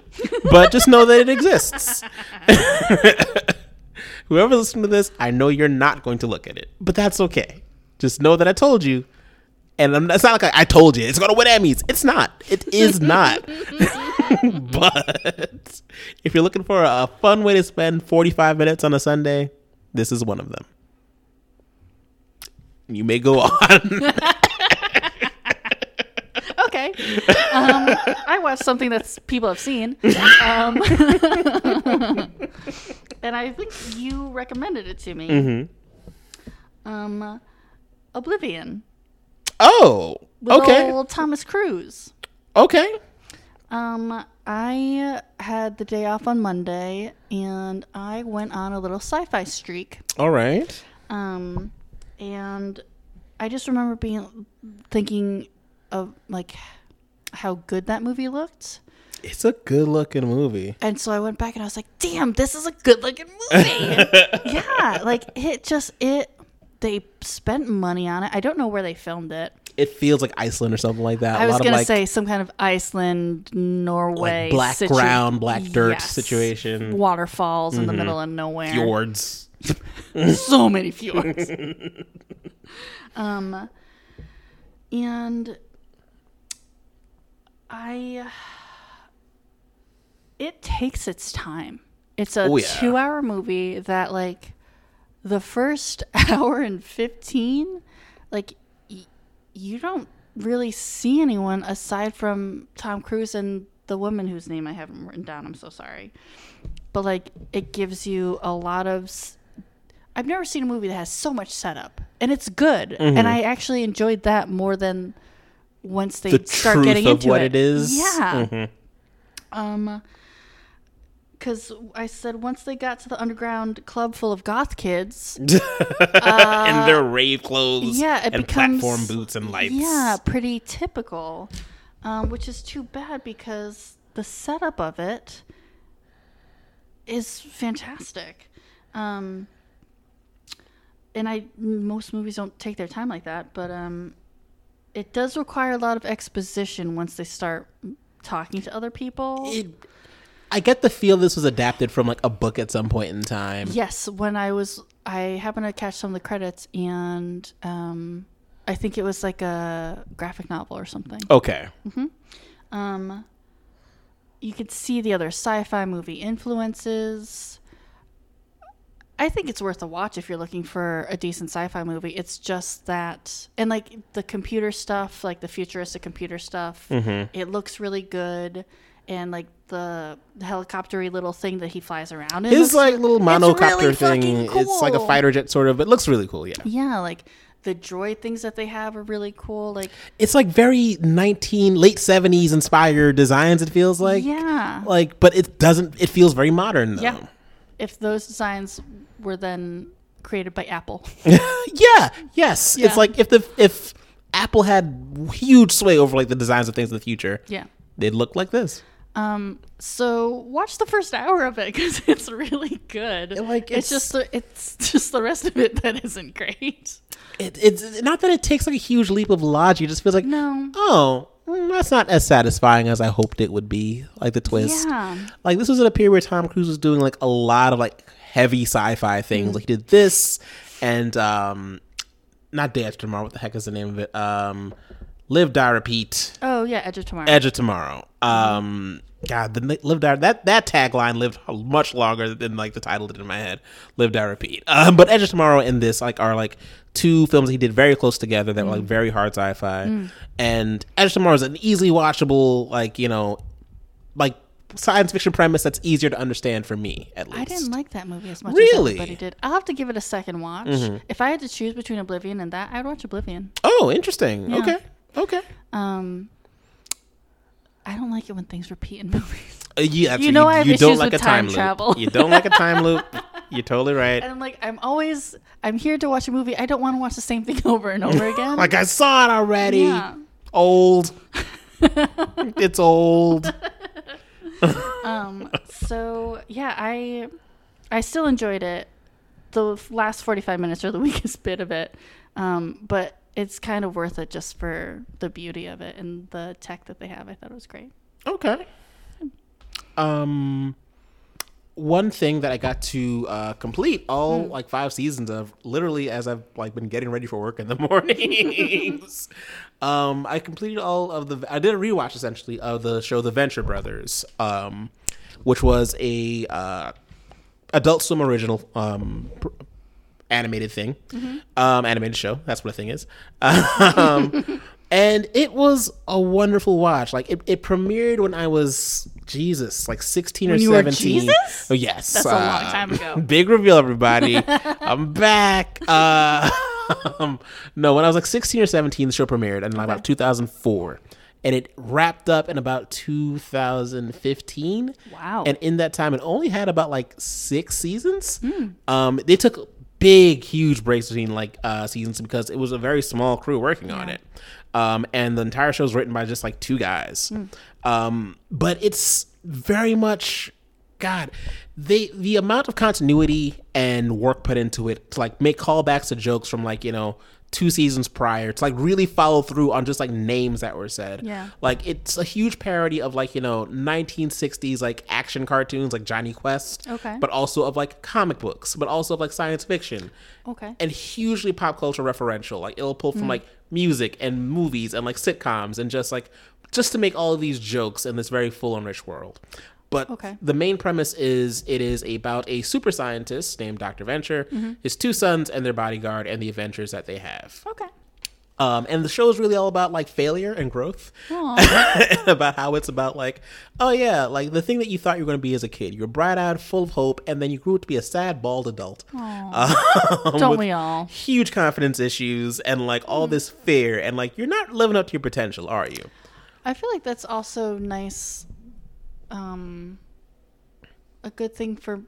[SPEAKER 1] but just know that it exists. Whoever listening to this, I know you're not going to look at it, but that's okay. Just know that I told you. And I'm, it's not like I, I told you it's going to win Emmys. It's not. It is not. but if you're looking for a fun way to spend 45 minutes on a Sunday, this is one of them. You may go on.
[SPEAKER 2] Okay. Um, I watched something that people have seen. Um, and I think you recommended it to me.
[SPEAKER 1] Mm-hmm.
[SPEAKER 2] Um, Oblivion.
[SPEAKER 1] oh,
[SPEAKER 2] With
[SPEAKER 1] okay.
[SPEAKER 2] old Thomas Cruise.
[SPEAKER 1] Okay.
[SPEAKER 2] Um, I had the day off on Monday and I went on a little sci fi streak.
[SPEAKER 1] All right.
[SPEAKER 2] Um, and I just remember being thinking of like how good that movie looked.
[SPEAKER 1] It's a good looking movie.
[SPEAKER 2] And so I went back and I was like, damn, this is a good looking movie. yeah, like it just it they spent money on it. I don't know where they filmed it.
[SPEAKER 1] It feels like Iceland or something like that.
[SPEAKER 2] I
[SPEAKER 1] a
[SPEAKER 2] was
[SPEAKER 1] of like,
[SPEAKER 2] say some kind of Iceland, Norway,
[SPEAKER 1] like black
[SPEAKER 2] situ-
[SPEAKER 1] ground, black dirt
[SPEAKER 2] Yes.
[SPEAKER 1] situation.
[SPEAKER 2] Waterfalls in the middle of nowhere.
[SPEAKER 1] Fjords.
[SPEAKER 2] so many fjords. um, and I. It takes its time. It's a
[SPEAKER 1] Oh, yeah.
[SPEAKER 2] two-hour movie that, like, the first hour and fifteen, like, y- you don't really see anyone aside from Tom Cruise and the woman whose name I haven't written down. I'm so sorry, but like, it gives you a lot of. s- I've never seen a movie that has so much setup, and it's good.
[SPEAKER 1] Mm-hmm.
[SPEAKER 2] And I actually enjoyed that more than once they
[SPEAKER 1] The
[SPEAKER 2] start
[SPEAKER 1] truth
[SPEAKER 2] getting
[SPEAKER 1] of
[SPEAKER 2] into
[SPEAKER 1] what
[SPEAKER 2] it.
[SPEAKER 1] it is.
[SPEAKER 2] Yeah.
[SPEAKER 1] Mhm.
[SPEAKER 2] Um, because I said once they got to the underground club full of goth kids,
[SPEAKER 1] in their rave clothes
[SPEAKER 2] Uh, yeah, it
[SPEAKER 1] and
[SPEAKER 2] becomes
[SPEAKER 1] platform boots and lights.
[SPEAKER 2] Yeah, pretty typical. Um, which is too bad because the setup of it is fantastic. Um, and I most movies don't take their time like that, but um, it does require a lot of exposition once they start talking to other people.
[SPEAKER 1] It, I get the feel this was adapted from like a book at some point in time.
[SPEAKER 2] Yes, when I was, I happened to catch some of the credits, and um, I think it was like a graphic novel or something.
[SPEAKER 1] Okay. Hmm.
[SPEAKER 2] Um, you could see the other sci-fi movie influences. I think it's worth a watch if you're looking for a decent sci-fi movie. It's just that, and like the computer stuff, like the futuristic computer stuff, it looks really good, and like the, the helicoptery little thing that he flies around in.
[SPEAKER 1] His
[SPEAKER 2] looks
[SPEAKER 1] like little monocopter
[SPEAKER 2] really
[SPEAKER 1] thing.
[SPEAKER 2] fucking
[SPEAKER 1] It's like a fighter jet sort of, but it looks really cool. Yeah.
[SPEAKER 2] Yeah, like the droid things that they have are really cool. Like,
[SPEAKER 1] It's like very 19 late 70s inspired designs it feels like.
[SPEAKER 2] yeah,
[SPEAKER 1] Like but it doesn't it feels very modern though.
[SPEAKER 2] yeah. If those designs were then created by Apple,
[SPEAKER 1] yeah. Yes.
[SPEAKER 2] Yeah.
[SPEAKER 1] It's like if the if Apple had huge sway over like the designs of things in the future,
[SPEAKER 2] yeah.
[SPEAKER 1] they'd look like this.
[SPEAKER 2] Um, so watch the first hour of it because it's really good.
[SPEAKER 1] Like,
[SPEAKER 2] it's,
[SPEAKER 1] it's-
[SPEAKER 2] just the, it's just the rest of it that isn't great.
[SPEAKER 1] It, it's not that it takes like a huge leap of logic. It just feels like,
[SPEAKER 2] No.
[SPEAKER 1] oh, mm, that's not as satisfying as I hoped it would be. Like the twist.
[SPEAKER 2] Yeah.
[SPEAKER 1] Like this was at a period where Tom Cruise was doing like a lot of like heavy sci-fi things. Like he did this and um, not Day After Tomorrow. What the heck is the name of it? Um, Live Die Repeat.
[SPEAKER 2] Oh yeah, Edge of Tomorrow.
[SPEAKER 1] Edge of Tomorrow. Um, God, the Live Die that that tagline lived much longer than like the title did in my head. Live Die Repeat. Um, but Edge of Tomorrow and this like are like two films he did very close together that were like very hard sci-fi. And Edge of Tomorrow is an easily watchable like you know like science fiction premise that's easier to understand for me at least.
[SPEAKER 2] I didn't like that movie as much
[SPEAKER 1] Really?
[SPEAKER 2] as everybody did. I'll have to give it a second watch. If I had to choose between Oblivion and that, I'd watch Oblivion.
[SPEAKER 1] Oh, interesting.
[SPEAKER 2] Yeah.
[SPEAKER 1] Okay. Okay.
[SPEAKER 2] Um, I don't like it when things repeat in movies.
[SPEAKER 1] Uh, yeah,
[SPEAKER 2] You know I have
[SPEAKER 1] you don't
[SPEAKER 2] issues
[SPEAKER 1] like
[SPEAKER 2] with
[SPEAKER 1] a time,
[SPEAKER 2] time travel.
[SPEAKER 1] loop. You don't like a time loop. You're totally right.
[SPEAKER 2] And I'm like, I'm always, I'm here to watch a movie. I don't want to watch the same thing over and over again.
[SPEAKER 1] Like I saw it already.
[SPEAKER 2] Yeah.
[SPEAKER 1] Old. it's old.
[SPEAKER 2] Um, so yeah, I I still enjoyed it. The last 45 minutes are the weakest bit of it. Um, but it's kind of worth it just for the beauty of it and the tech that they have. I thought it was great.
[SPEAKER 1] Okay. Um one thing that I got to uh, complete all
[SPEAKER 2] Hmm.
[SPEAKER 1] like five seasons of, literally as I've like been getting ready for work in the mornings. um, I completed all of the. I did a rewatch essentially of the show The Venture Brothers, um, which was a uh, Adult Swim original um, pr- animated thing, um, animated show. That's what a thing is. Um, and it was a wonderful watch. Like it, it premiered when I was Jesus, like sixteen or
[SPEAKER 2] When you were
[SPEAKER 1] seventeen.
[SPEAKER 2] Jesus?
[SPEAKER 1] Oh yes,
[SPEAKER 2] That's a long time ago.
[SPEAKER 1] Big reveal, everybody. I'm back. Uh, um, no, when I was like 16 or 17, the show premiered in like about 2004. And it wrapped up in about 2015.
[SPEAKER 2] Wow.
[SPEAKER 1] And in that time, it only had about like six seasons.
[SPEAKER 2] Hmm.
[SPEAKER 1] Um, they took big, huge breaks between like uh, seasons because it was a very small crew working on it. Um, and the entire show was written by just like two guys.
[SPEAKER 2] Hmm.
[SPEAKER 1] Um, but it's very much God, they the amount of continuity and work put into it to like make callbacks to jokes from like you know two seasons prior to like really follow through on just like names that were said.
[SPEAKER 2] Yeah.
[SPEAKER 1] like it's a huge parody of like you know 1960s like action cartoons like Jonny Quest.
[SPEAKER 2] Okay.
[SPEAKER 1] but also of like comic books, but also of like science fiction
[SPEAKER 2] Okay.
[SPEAKER 1] and hugely pop culture referential. Like it'll pull from mm. like music and movies and like sitcoms and just like just to make all of these jokes in this very full and rich world. But
[SPEAKER 2] Okay.
[SPEAKER 1] the main premise is it is about a super scientist named Dr. Venture, his two sons, and their bodyguard, and the adventures that they have.
[SPEAKER 2] Okay.
[SPEAKER 1] Um, and the show is really all about like failure and growth, and about how it's about like, oh yeah, like the thing that you thought you were going to be as a kid. You were bright-eyed, full of hope, and then you grew up to be a sad, bald adult. Um,
[SPEAKER 2] Don't we all?
[SPEAKER 1] Huge confidence issues and like all this fear, and like you're not living up to your potential, are you?
[SPEAKER 2] I feel like that's also nice. Um, a good thing for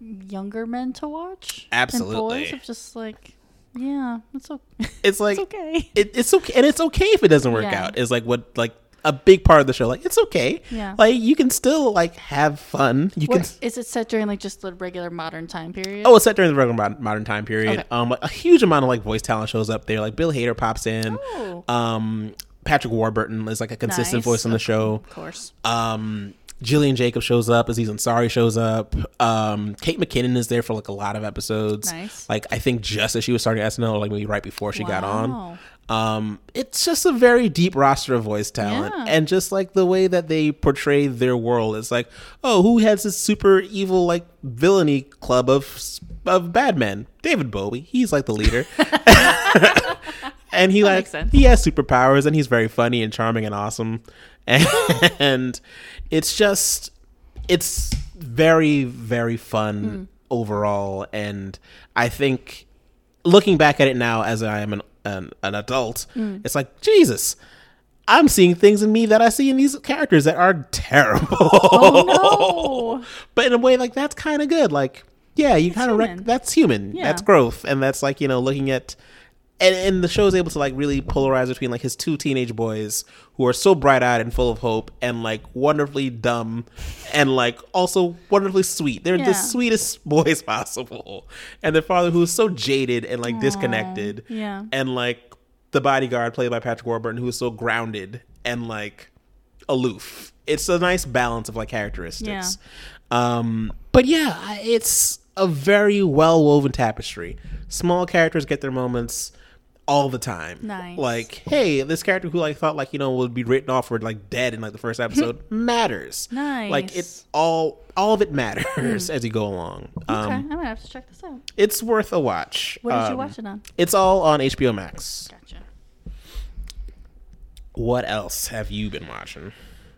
[SPEAKER 2] younger men to watch.
[SPEAKER 1] Absolutely.
[SPEAKER 2] And boys of just like, yeah, it's okay.
[SPEAKER 1] It's like
[SPEAKER 2] it's okay.
[SPEAKER 1] it, it's okay, and it's okay if it doesn't work
[SPEAKER 2] Yeah.
[SPEAKER 1] out. Is like what like a big part of the show. Like it's okay.
[SPEAKER 2] Yeah.
[SPEAKER 1] Like you can still like have fun. You can.
[SPEAKER 2] Is it set during like just the regular modern time period?
[SPEAKER 1] Oh, it's set during the regular mod- modern time period.
[SPEAKER 2] Okay.
[SPEAKER 1] Um, like, a huge amount of like voice talent shows up there. Like Bill Hader pops in.
[SPEAKER 2] Oh.
[SPEAKER 1] Um, Patrick Warburton is like a consistent
[SPEAKER 2] Nice.
[SPEAKER 1] voice on the show.
[SPEAKER 2] Of course.
[SPEAKER 1] Um, Jillian Jacob shows up. Aziz Ansari shows up. Um, Kate McKinnon is there for like a lot of episodes.
[SPEAKER 2] Nice.
[SPEAKER 1] Like I think just as she was starting SNL, like maybe right before she got on. Um, it's just a very deep roster of voice talent,
[SPEAKER 2] Yeah.
[SPEAKER 1] and just like the way that they portray their world, it's like, oh, who has this super evil like villainy club of of bad men? David Bowie, he's like the leader, and he like
[SPEAKER 2] makes sense.
[SPEAKER 1] he has superpowers, and he's very funny and charming and awesome, and it's just it's very very fun
[SPEAKER 2] Hmm.
[SPEAKER 1] overall, and I think looking back at it now as I am an an, an adult,
[SPEAKER 2] Hmm.
[SPEAKER 1] it's like Jesus. I'm seeing things in me that I see in these characters that are terrible.
[SPEAKER 2] Oh no.
[SPEAKER 1] but in a way, like that's kind of good. Like, yeah, you kind of rec- that's human.
[SPEAKER 2] Yeah.
[SPEAKER 1] That's growth, and that's like you know looking at. And, and the show is able to like really polarize between like his two teenage boys who are so bright eyed and full of hope and like wonderfully dumb and like also wonderfully sweet. They're
[SPEAKER 2] Yeah.
[SPEAKER 1] the sweetest boys possible. And their father who is so jaded and like disconnected.
[SPEAKER 2] yeah.
[SPEAKER 1] And like the bodyguard played by Patrick Warburton who is so grounded and like aloof. It's a nice balance of like characteristics. Um, but yeah, it's a very well woven tapestry. Small characters get their moments all the time.
[SPEAKER 2] Nice.
[SPEAKER 1] Like, hey, this character who like thought like you know would be written off or like dead in like the first episode matters. Like it
[SPEAKER 2] Nice.
[SPEAKER 1] all all of it matters as you go along.
[SPEAKER 2] Okay,
[SPEAKER 1] Um,
[SPEAKER 2] I'm gonna have to check this out.
[SPEAKER 1] it's worth a watch.
[SPEAKER 2] What did you
[SPEAKER 1] Um,
[SPEAKER 2] watch it on?
[SPEAKER 1] It's all on HBO Max.
[SPEAKER 2] Gotcha.
[SPEAKER 1] What else have you been watching?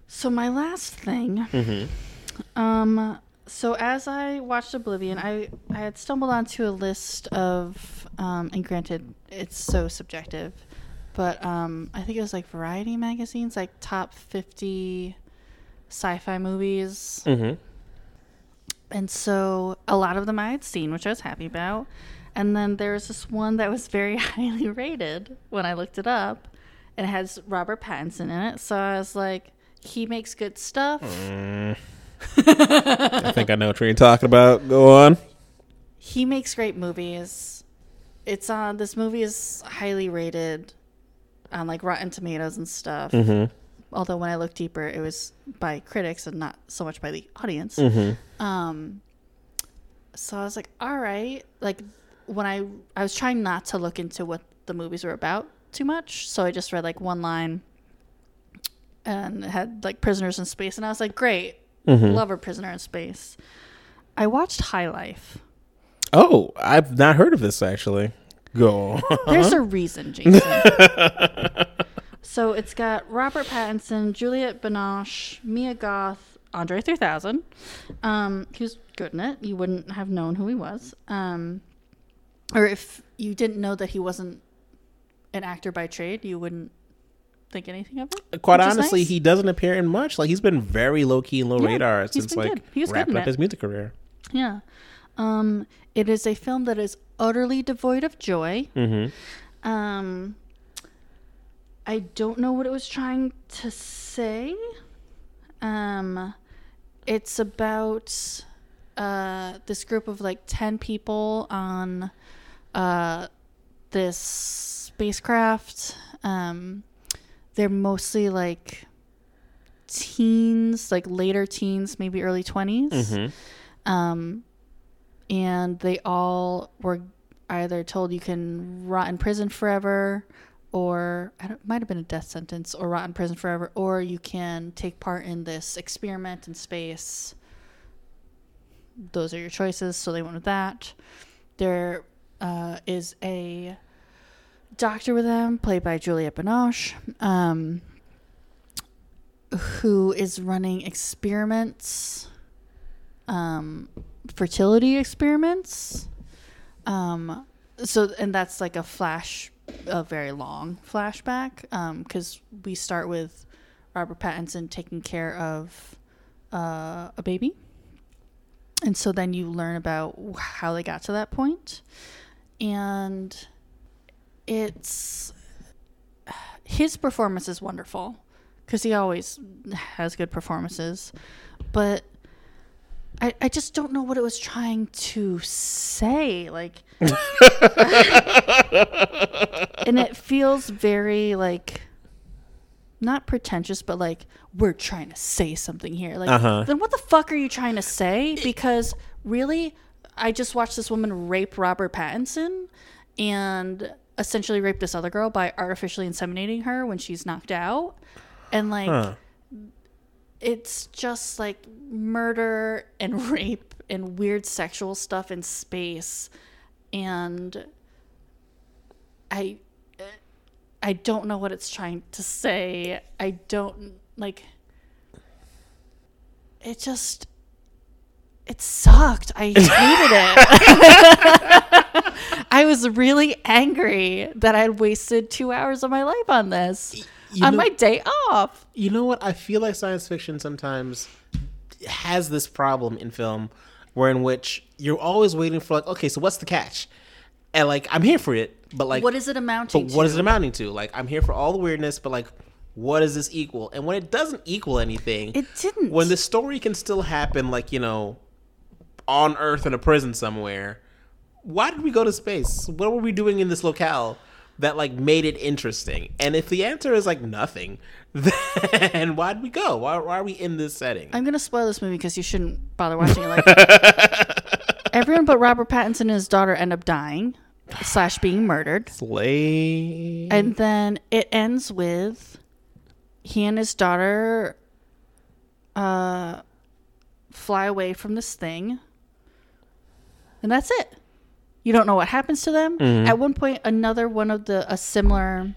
[SPEAKER 2] So my last thing,
[SPEAKER 1] Mm-hmm.
[SPEAKER 2] um, so as I watched Oblivion, I I had stumbled onto a list of, um, and granted, it's so subjective, but um, I think it was like Variety magazines, like top fifty sci-fi movies,
[SPEAKER 1] Mm-hmm.
[SPEAKER 2] and so a lot of them I had seen, which I was happy about. And then there was this one that was very highly rated when I looked it up. and It has Robert Pattinson in it. So I was like, he makes good stuff.
[SPEAKER 1] I think I know what you're talking about. Go on.
[SPEAKER 2] He makes great movies. It's on, this movie is highly rated on like Rotten Tomatoes and stuff.
[SPEAKER 1] Mm-hmm.
[SPEAKER 2] Although when I looked deeper, it was by critics and not so much by the audience.
[SPEAKER 1] Mm-hmm.
[SPEAKER 2] Um, so I was like, all right. Like when I I was trying not to look into what the movies were about too much, so I just read like one line, and it had like prisoners in space, and I was like, great,
[SPEAKER 1] Mm-hmm.
[SPEAKER 2] love a prisoner in space. I watched High Life.
[SPEAKER 1] Oh, I've not heard of this actually. Go.
[SPEAKER 2] There's a reason, Jason. so it's got Robert Pattinson, Juliette Binoche, Mia Goth, Andre 3000, um, who's good in it. You wouldn't have known who he was. Um, or if you didn't know that he wasn't an actor by trade, you wouldn't think anything of it.
[SPEAKER 1] Quite honestly,
[SPEAKER 2] nice.
[SPEAKER 1] he doesn't appear in much. Like he's been very low key and low
[SPEAKER 2] Yeah,
[SPEAKER 1] radar since like
[SPEAKER 2] good. He was
[SPEAKER 1] wrapping up his music career.
[SPEAKER 2] Yeah. Um, it is a film that is utterly devoid of joy.
[SPEAKER 1] Mm-hmm.
[SPEAKER 2] Um, I don't know what it was trying to say. Um, it's about uh, this group of like 10 people on uh, this spacecraft. Um, they're mostly like teens, like later teens, maybe early 20s.
[SPEAKER 1] Mm-hmm.
[SPEAKER 2] Um, and they all were either told you can rot in prison forever or it might have been a death sentence, or rot in prison forever, or you can take part in this experiment in space. Those are your choices. So they went with that. There uh, is a doctor with them, played by Juliette Binoche, um, who is running experiments, um, fertility experiments. Um, so, and that's like a flash, a very long flashback, because we start with Robert Pattinson taking care of uh, a baby. And so then you learn about how they got to that point. And it's his performance is wonderful because he always has good performances, but I, I just don't know what it was trying to say. Like, and it feels very like not pretentious, but like we're trying to say something here. Like,
[SPEAKER 1] Uh-huh.
[SPEAKER 2] then what the fuck are you trying to say? Because really, I just watched this woman rape Robert Pattinson and essentially rape this other girl by artificially inseminating her when she's knocked out. And like,
[SPEAKER 1] Huh.
[SPEAKER 2] it's just like murder and rape and weird sexual stuff in space and i i don't know what it's trying to say i don't like it just it sucked i hated it i was really angry that i'd wasted two hours of my life on this
[SPEAKER 1] You
[SPEAKER 2] on
[SPEAKER 1] know-
[SPEAKER 2] my day off
[SPEAKER 1] You know what? I feel like science fiction sometimes has this problem in film where in which you're always waiting for like, okay, so what's the catch? And like I'm here for it, but like
[SPEAKER 2] what is it amounting
[SPEAKER 1] but
[SPEAKER 2] to
[SPEAKER 1] what is it amounting to? Like I'm here for all the weirdness, but like what does this equal? And when it doesn't equal anything,
[SPEAKER 2] It didn't.
[SPEAKER 1] when the story can still happen like, you know, on Earth in a prison somewhere, why did we go to space? What were we doing in this locale that like made it interesting? And if the answer is like nothing, then why did we go? Why, why are we in this setting?
[SPEAKER 2] I'm gonna spoil this movie because you shouldn't bother watching it. Like everyone but Robert Pattinson and his daughter end up dying slash being murdered,
[SPEAKER 1] Slay.
[SPEAKER 2] and then it ends with he and his daughter uh, fly away from this thing, and that's it. You don't know what happens to them. At one point, another one of the a similar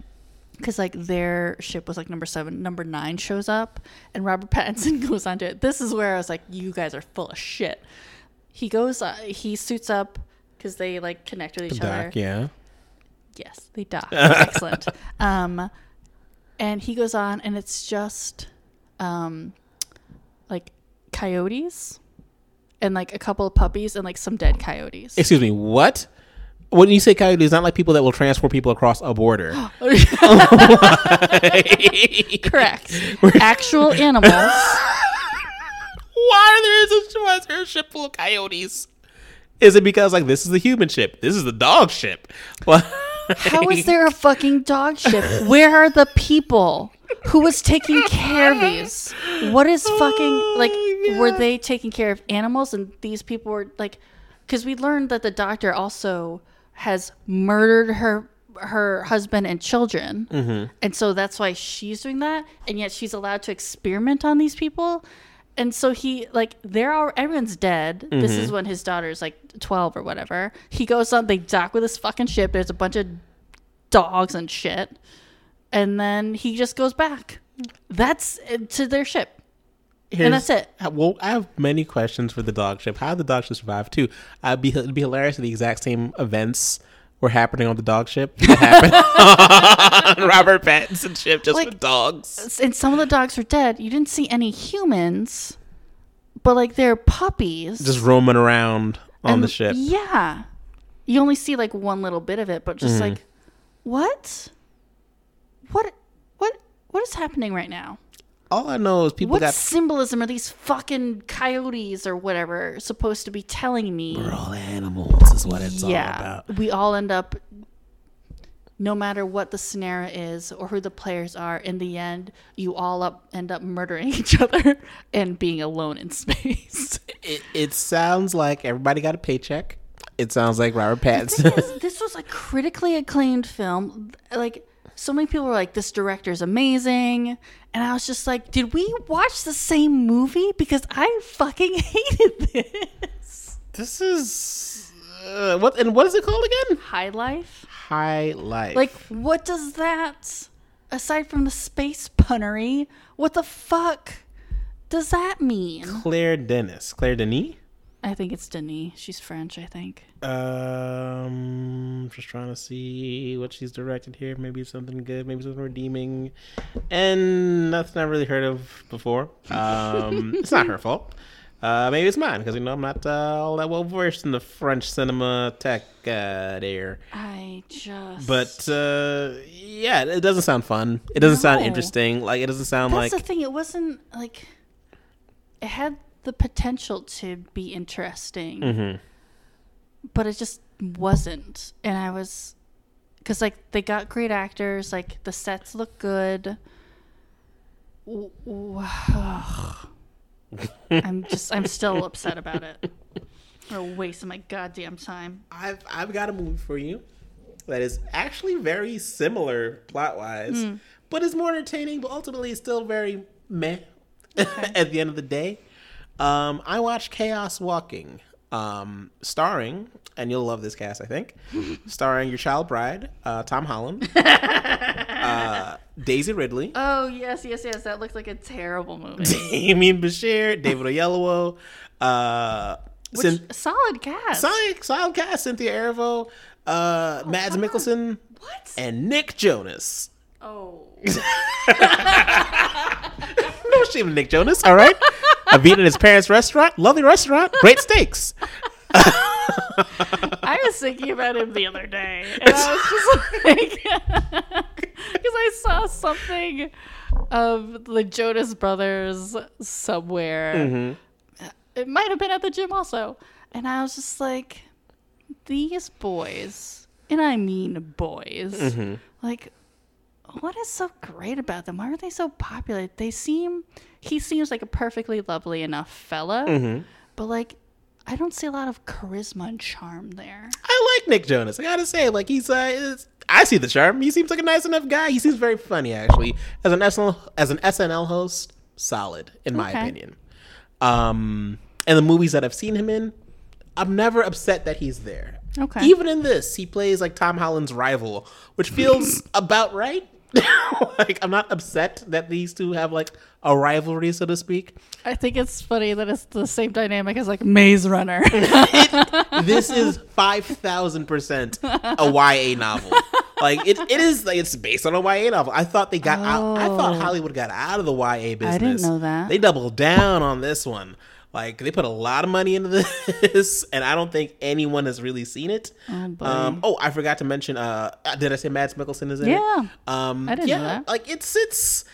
[SPEAKER 2] because like their ship was like number seven, number nine shows up, and Robert Pattinson goes onto it. This is where I was like, "You guys are full of shit." He goes, uh, he suits up because they like connect with each other.
[SPEAKER 1] Doc, yeah.
[SPEAKER 2] Yes, they dock. Excellent. Um, and he goes on, and it's just um, like coyotes and like a couple of puppies and like some dead coyotes.
[SPEAKER 1] Excuse me, what? When you say coyotes, it's not like people that will transport people across a border.
[SPEAKER 2] Correct. Actual animals.
[SPEAKER 1] why there is a a ship full of coyotes? Is it because like this is the human ship, this is the dog ship?
[SPEAKER 2] How is there a fucking dog ship? Where are the people? Who was taking care of these? What is oh fucking like? Were they taking care of animals and these people were like? Because we learned that the doctor also has murdered her her husband and children, mm-hmm. and so that's why she's doing that. And yet she's allowed to experiment on these people. And so he like they're all everyone's dead. This is mm-hmm. when his daughter's like twelve or whatever. He goes on. They dock with his fucking ship. There's a bunch of dogs and shit. And then he just goes back. That's uh, to their ship. And that's it.
[SPEAKER 1] Well, I have many questions for the dog ship. How did the dog ship survive too? I'd be it'd be hilarious if the exact same events were happening on the dog ship happened on Robert Pattinson's ship, just
[SPEAKER 2] Like-
[SPEAKER 1] with dogs.
[SPEAKER 2] And some of the dogs are dead. You didn't see any humans, but like they're puppies.
[SPEAKER 1] Just roaming around on
[SPEAKER 2] And
[SPEAKER 1] the ship.
[SPEAKER 2] Yeah. You only see like one little bit of it, but just
[SPEAKER 1] Mm-hmm.
[SPEAKER 2] like what? What what what is happening right now?
[SPEAKER 1] All I know is people
[SPEAKER 2] What
[SPEAKER 1] got
[SPEAKER 2] symbolism are these fucking coyotes or whatever supposed to be telling me?
[SPEAKER 1] we're all animals is what it's all about.
[SPEAKER 2] we all end up no matter what the scenario is or who the players are in the end you all up end up murdering each other and being alone in space
[SPEAKER 1] It, it sounds like everybody got a paycheck. It sounds like Robert Pattinson.
[SPEAKER 2] is, this was a critically acclaimed film like so many people were like, "This director is amazing," and I was just like, "Did we watch the same movie? Because I fucking hated this."
[SPEAKER 1] This is uh, what and what is it called again?
[SPEAKER 2] High Life.
[SPEAKER 1] High Life.
[SPEAKER 2] Like, what does that? Aside from the space punnery, what the fuck does that mean?
[SPEAKER 1] Claire Denis. Claire Denis.
[SPEAKER 2] I think it's Denis. She's French, I think.
[SPEAKER 1] Um, just trying to see what she's directed here. Maybe something good, maybe something redeeming, and nothing I've really heard of before. Um, it's not her fault. Uh, maybe it's mine because you know I'm not uh, all that well versed in the French cinema tech uh, there.
[SPEAKER 2] I just.
[SPEAKER 1] But uh, yeah, it doesn't sound fun. It doesn't sound interesting. Like it doesn't sound
[SPEAKER 2] That's
[SPEAKER 1] like
[SPEAKER 2] the thing. It wasn't like. It had the potential to be interesting,
[SPEAKER 1] Mhm.
[SPEAKER 2] but it just wasn't. And I was. Because, like, they got great actors, like, the sets look good. I'm just, I'm still upset about it. What a waste of my goddamn time.
[SPEAKER 1] I've I've got a movie for you that is actually very similar plot wise,
[SPEAKER 2] Hmm.
[SPEAKER 1] but is more entertaining, but ultimately is still very meh at the end of the day. Um, I watched Chaos Walking, um, starring, and you'll love this cast, I think, starring your child bride, uh, Tom Holland, uh, Daisy Ridley,
[SPEAKER 2] Oh, yes, yes, yes. That looks like a terrible movie.
[SPEAKER 1] Demián Bichir, David Oyelowo, uh,
[SPEAKER 2] Which,
[SPEAKER 1] Cyn-
[SPEAKER 2] solid cast.
[SPEAKER 1] solid, solid cast, Cynthia Erivo, uh, Mads. Mikkelsen,
[SPEAKER 2] What?
[SPEAKER 1] and Nick Jonas.
[SPEAKER 2] Oh.
[SPEAKER 1] No shame Nick Jonas, all right? I've been at his parents' restaurant. Lovely restaurant. Great steaks.
[SPEAKER 2] I was thinking about him the other day, and I was just like, because I saw something of the Jonas Brothers somewhere.
[SPEAKER 1] Mm-hmm.
[SPEAKER 2] It might have been at the gym also, and I was just like, these boys, and I mean boys,
[SPEAKER 1] Mm-hmm.
[SPEAKER 2] like. What is so great about them? Why are they so popular? They seem, he seems like a perfectly lovely enough fella,
[SPEAKER 1] Mm-hmm.
[SPEAKER 2] but like, I don't see a lot of charisma and charm there.
[SPEAKER 1] I like Nick Jonas. I gotta say, like he's uh, I see the charm. He seems like a nice enough guy. He seems very funny, actually. As an SNL, as an SNL host, solid in my
[SPEAKER 2] Okay.
[SPEAKER 1] opinion. Um, and the movies that I've seen him in, I'm never upset that he's there.
[SPEAKER 2] Okay.
[SPEAKER 1] Even in this, he plays like Tom Holland's rival, which feels about right. like I'm not upset that these two have like a rivalry, so to speak.
[SPEAKER 2] I think it's funny that it's the same dynamic as like Maze Runner.
[SPEAKER 1] this is five thousand percent a YA novel. Like it, it is like it's based on a YA novel. I thought they got out. I thought
[SPEAKER 2] Oh.
[SPEAKER 1] Hollywood got out of the YA business.
[SPEAKER 2] I didn't know that.
[SPEAKER 1] They doubled down on this one. Like they put a lot of money into this, and I don't think anyone has really seen it.
[SPEAKER 2] Oh,
[SPEAKER 1] um, oh, I forgot to mention. Uh, did I say Mads Mikkelsen is in it?
[SPEAKER 2] Yeah.
[SPEAKER 1] Um,
[SPEAKER 2] I didn't
[SPEAKER 1] yeah,
[SPEAKER 2] know that.
[SPEAKER 1] Like it's it's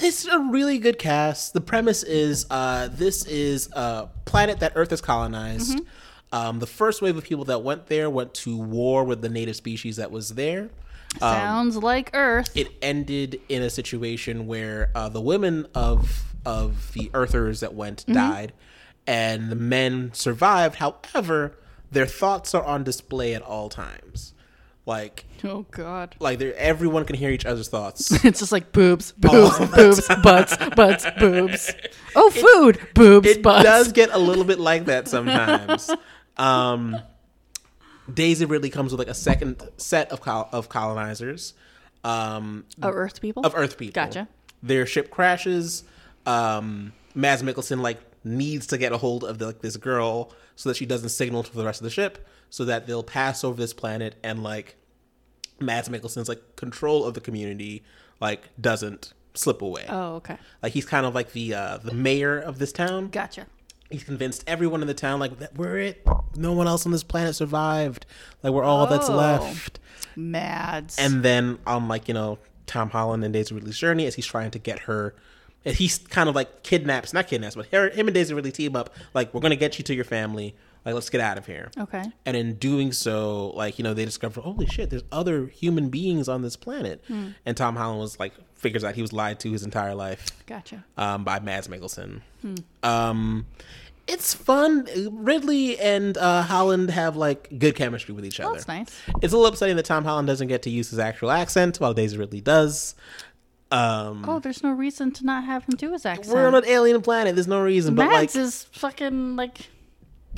[SPEAKER 1] it's a really good cast. The premise is uh, this is a planet that Earth has colonized.
[SPEAKER 2] Mm-hmm.
[SPEAKER 1] Um, the first wave of people that went there went to war with the native species that was there.
[SPEAKER 2] Sounds like Earth.
[SPEAKER 1] It ended in a situation where uh, the women of of the Earthers that went
[SPEAKER 2] Mm-hmm.
[SPEAKER 1] died, and the men survived. However, their thoughts are on display at all times. Like
[SPEAKER 2] oh God.
[SPEAKER 1] like they're- everyone can hear each other's thoughts.
[SPEAKER 2] It's just like boobs,
[SPEAKER 1] All
[SPEAKER 2] boobs,
[SPEAKER 1] the
[SPEAKER 2] boobs, butts, butts, boobs. Oh, food, boobs,
[SPEAKER 1] it
[SPEAKER 2] butts.
[SPEAKER 1] does get a little bit like that sometimes. um, Daisy Ridley comes with like a second set of col- of colonizers, um,
[SPEAKER 2] Oh, Earth people.
[SPEAKER 1] of Earth people.
[SPEAKER 2] Gotcha.
[SPEAKER 1] Their ship crashes. Um, Mads Mikkelsen like needs to get a hold of the, like this girl so that she doesn't signal to the rest of the ship, so that they'll pass over this planet and like Mads Mikkelsen's like control of the community like doesn't slip away.
[SPEAKER 2] Oh, okay.
[SPEAKER 1] Like he's kind of like the uh, the mayor of this town.
[SPEAKER 2] Gotcha.
[SPEAKER 1] He's convinced everyone in the town like that we're it. No one else on this planet survived. Like we're all that's
[SPEAKER 2] Oh.
[SPEAKER 1] left.
[SPEAKER 2] Mads.
[SPEAKER 1] And then on like you know Tom Holland and Daisy Ridley's journey as he's trying to get her. And He's kind of like kidnaps, not kidnaps, but her, him and Daisy really team up. Like we're gonna get you to your family. Like let's get out of here.
[SPEAKER 2] okay.
[SPEAKER 1] And in doing so, like you know, they discover, holy shit, there's other human beings on this planet. And Tom Holland was like, figures out he was lied to his entire life
[SPEAKER 2] Gotcha.
[SPEAKER 1] um, by Mads Mikkelsen. Um, it's fun. Ridley and uh, Holland have like good chemistry with each
[SPEAKER 2] Oh,
[SPEAKER 1] other.
[SPEAKER 2] that's nice.
[SPEAKER 1] It's a little upsetting that Tom Holland doesn't get to use his actual accent, while Daisy Ridley does. Um,
[SPEAKER 2] Oh, there's no reason to not have him do his accent.
[SPEAKER 1] we're on an alien planet. There's no reason, but like,
[SPEAKER 2] Mads is fucking like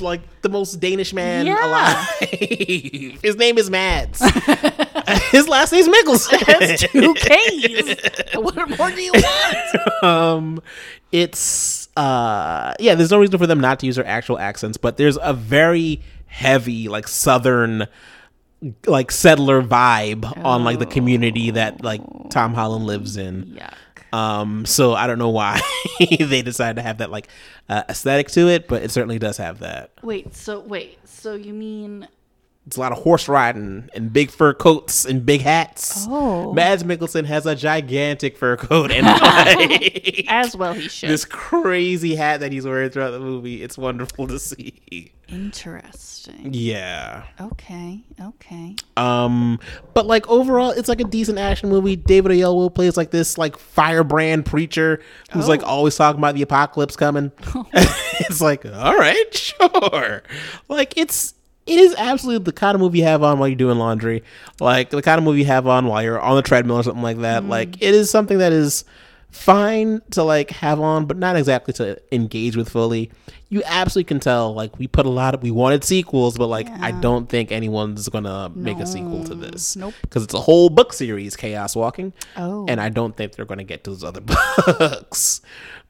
[SPEAKER 1] like the most Danish man
[SPEAKER 2] Yeah.
[SPEAKER 1] alive. his name is Mads. his last name's Mikkelsen.
[SPEAKER 2] has two K's. what more do you want?
[SPEAKER 1] um it's uh yeah there's no reason for them not to use their actual accents but there's a very heavy like southern like settler vibe on like the community that like tom holland lives in.
[SPEAKER 2] Yuck.
[SPEAKER 1] um so i don't know why they decided to have that like uh, aesthetic to it but it certainly does have that.
[SPEAKER 2] Wait, so wait, so you mean
[SPEAKER 1] it's a lot of horse riding and big fur coats and big hats
[SPEAKER 2] Oh.
[SPEAKER 1] mads mikkelsen has a gigantic fur coat and like,
[SPEAKER 2] as well he should.
[SPEAKER 1] this crazy hat that he's wearing throughout the movie. It's wonderful to see.
[SPEAKER 2] Interesting.
[SPEAKER 1] Yeah.
[SPEAKER 2] Okay, okay.
[SPEAKER 1] Um, but like overall, it's like a decent action movie. David Oyelowo plays like this like firebrand preacher who's like
[SPEAKER 2] Oh.
[SPEAKER 1] always talking about the apocalypse coming. it's like, all right, sure. Like it's it is absolutely the kind of movie you have on while you're doing laundry. Like the kind of movie you have on while you're on the treadmill or something like that. Mm. Like it is something that is fine to like have on, but not exactly to engage with fully. You absolutely can tell like we put a lot of we wanted sequels, but like I don't think anyone's gonna make a sequel to this.
[SPEAKER 2] Nope.
[SPEAKER 1] Because it's a whole book series, Chaos Walking.
[SPEAKER 2] Oh.
[SPEAKER 1] And I don't think they're gonna get to those other books.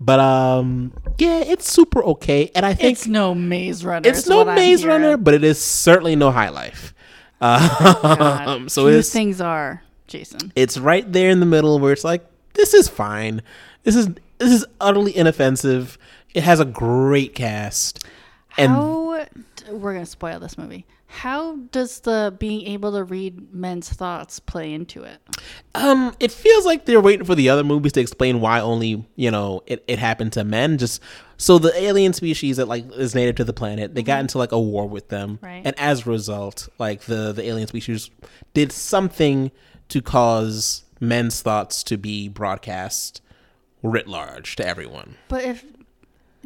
[SPEAKER 1] But um yeah, it's super okay. And I think
[SPEAKER 2] It's no Maze Runner.
[SPEAKER 1] it's no Maze. Runner, but it is certainly no High Life. Um, so
[SPEAKER 2] Few things are Jason.
[SPEAKER 1] it's right there in the middle where it's like this is fine. This is this is utterly inoffensive. It has a great cast. And
[SPEAKER 2] How we're gonna spoil this movie. How does the being able to read men's thoughts play into it?
[SPEAKER 1] um it feels like they're waiting for the other movies to explain why only, you know, it, it happened to men. Just so the alien species that like is native to the planet, they got into like a war with them.
[SPEAKER 2] Mm-hmm. Right.
[SPEAKER 1] And as a result, like the the alien species did something to cause men's thoughts to be broadcast writ large to everyone.
[SPEAKER 2] But if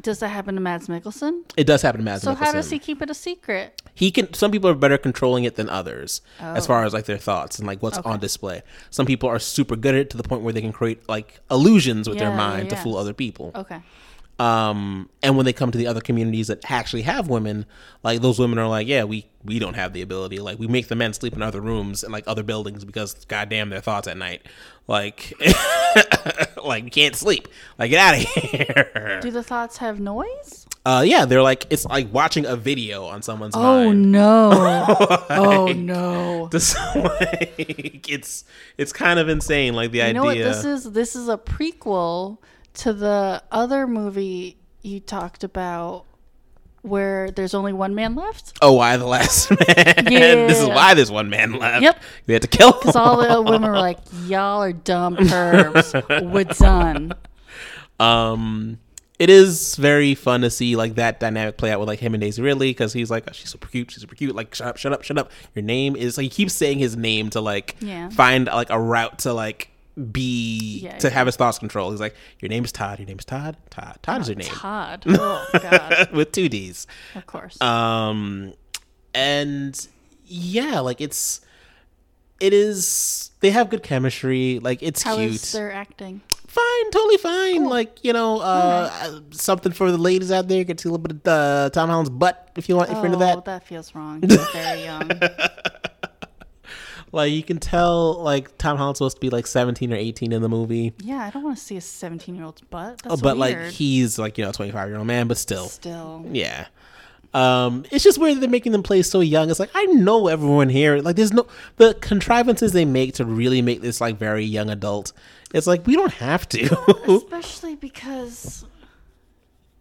[SPEAKER 2] does that happen to Mads Mikkelsen?
[SPEAKER 1] It does happen to Mads
[SPEAKER 2] So how
[SPEAKER 1] Mikkelsen.
[SPEAKER 2] does he keep it a secret?
[SPEAKER 1] he can some people are better controlling it than others as far oh. as like their thoughts and like what's on display some people are super good at it to the point where they can create like illusions with their
[SPEAKER 2] Yeah,
[SPEAKER 1] mind to fool other people
[SPEAKER 2] Okay.
[SPEAKER 1] Um and when they come to the other communities that actually have women like those women are like yeah we we don't have the ability like we make the men sleep in other rooms and like other buildings because goddamn their thoughts at night like like can't sleep like get out of here
[SPEAKER 2] Do the thoughts have noise?
[SPEAKER 1] uh yeah they're like it's like watching a video on someone's
[SPEAKER 2] Oh
[SPEAKER 1] mind
[SPEAKER 2] no. oh no.
[SPEAKER 1] This, like, it's it's kind of insane. Like the
[SPEAKER 2] You
[SPEAKER 1] idea.
[SPEAKER 2] know what this is? This is a prequel to the other movie you talked about where there's only one man left.
[SPEAKER 1] oh, why the last man? this is
[SPEAKER 2] Yeah.
[SPEAKER 1] why there's one man left.
[SPEAKER 2] Yep.
[SPEAKER 1] we had to kill.
[SPEAKER 2] Because all the women were like, "Y'all are dumb pervs. We're done."
[SPEAKER 1] Um, it is very fun to see like that dynamic play out with like him and Daisy Ridley because he's like, oh, she's super cute, she's super cute. Like, shut up, shut up, shut up. Your name is like he keeps saying his name to like
[SPEAKER 2] Yeah.
[SPEAKER 1] find like a route to like be
[SPEAKER 2] Yeah,
[SPEAKER 1] to
[SPEAKER 2] yeah.
[SPEAKER 1] have his thoughts controlled. He's like, your name is Todd. Your name is Todd. Todd. Todd is your name
[SPEAKER 2] Todd. Oh God.
[SPEAKER 1] with two D's.
[SPEAKER 2] Of course.
[SPEAKER 1] um and yeah like it's it is they have good chemistry like it's
[SPEAKER 2] How
[SPEAKER 1] cute
[SPEAKER 2] is their acting?
[SPEAKER 1] fine totally fine like you know uh uh, something for the ladies out there you can see a little bit of uh, tom holland's butt if you want if you're into that
[SPEAKER 2] Oh,
[SPEAKER 1] that
[SPEAKER 2] feels wrong. They're very young.
[SPEAKER 1] like you can tell like tom holland's supposed to be like 17 or 18 in the movie
[SPEAKER 2] Yeah, I don't want to see a 17 year old's butt. That's
[SPEAKER 1] Oh, but
[SPEAKER 2] weird.
[SPEAKER 1] like he's like you know a 25 year old man but still
[SPEAKER 2] Still.
[SPEAKER 1] Yeah. Um, it's just weird that they're making them play so young. It's like I know everyone here. Like there's no the contrivances they make to really make this like very young adult. It's like we don't have to.
[SPEAKER 2] Especially because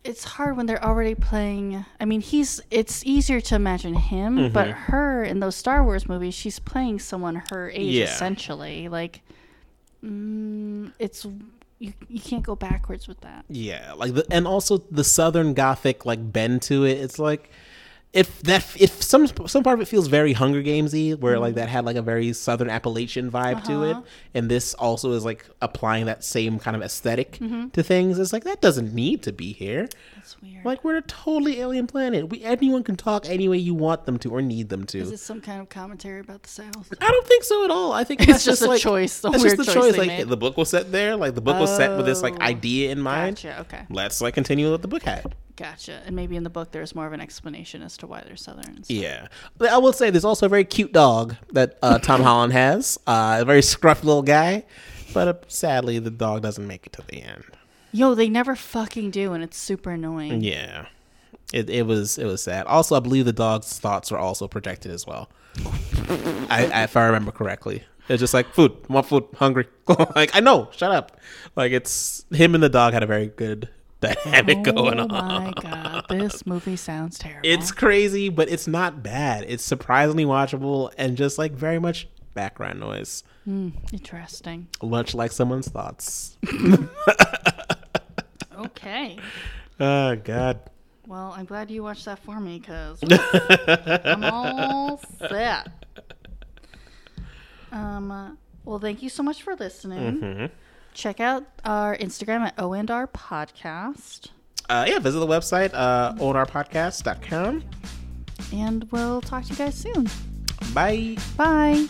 [SPEAKER 2] it's hard when they're already playing. I mean, he's. It's easier to imagine him, but
[SPEAKER 1] Mm-hmm.
[SPEAKER 2] her in those Star Wars movies, she's playing someone her age
[SPEAKER 1] Yeah.
[SPEAKER 2] essentially. Like, mm, it's you. You can't go backwards with that.
[SPEAKER 1] yeah, like the and also the southern gothic like bend to it. It's like if that if some some part of it feels very Hunger Gamesy, where like that mm-hmm. had like a very Southern Appalachian vibe to it, uh-huh. and this also is like applying that same kind of esthetic mm-hmm. to things. It's like that doesn't need to be here.
[SPEAKER 2] That's weird.
[SPEAKER 1] Like we're a totally alien planet. We anyone can talk any way you want them to or need them to.
[SPEAKER 2] Is it some kind of commentary about the South?
[SPEAKER 1] I don't think so at all. I think
[SPEAKER 2] It's
[SPEAKER 1] that's
[SPEAKER 2] just
[SPEAKER 1] just,
[SPEAKER 2] a
[SPEAKER 1] like,
[SPEAKER 2] choice,
[SPEAKER 1] That's just the
[SPEAKER 2] choice.
[SPEAKER 1] Like
[SPEAKER 2] made.
[SPEAKER 1] the book was set there. Like the book was set with this like
[SPEAKER 2] Oh,
[SPEAKER 1] idea in mind.
[SPEAKER 2] Gotcha. Okay.
[SPEAKER 1] Let's like continue what the book had.
[SPEAKER 2] Gotcha. And maybe in the book there's more of an explanation as to why they're Southerns.
[SPEAKER 1] Yeah, but I will say there's also a very cute dog that uh, Tom Holland has. Uh, a very scruffy little guy, but uh, sadly the dog doesn't make it to the end.
[SPEAKER 2] Yo, they never fucking do, and it's super annoying.
[SPEAKER 1] Yeah, it, it was it was sad. Also, I believe the dog's thoughts were also projected as well. I, I if I remember correctly, it's just like food, want food, hungry. like I know, shut up. Like it's him and the dog had a very good dynamic going on.
[SPEAKER 2] oh my god, this movie sounds terrible.
[SPEAKER 1] It's crazy, but it's not bad. It's surprisingly watchable and just like very much background noise,
[SPEAKER 2] interesting.
[SPEAKER 1] much like someone's thoughts.
[SPEAKER 2] Okay.
[SPEAKER 1] Oh God.
[SPEAKER 2] Well, I'm glad you watched that for me because I'm all set. Um. Well, thank you so much for listening. Check out our Instagram at O and R Podcast,
[SPEAKER 1] Uh, yeah, visit the website, uh, ownarpodcast.com.
[SPEAKER 2] and we'll talk to you guys soon.
[SPEAKER 1] Bye.
[SPEAKER 2] Bye.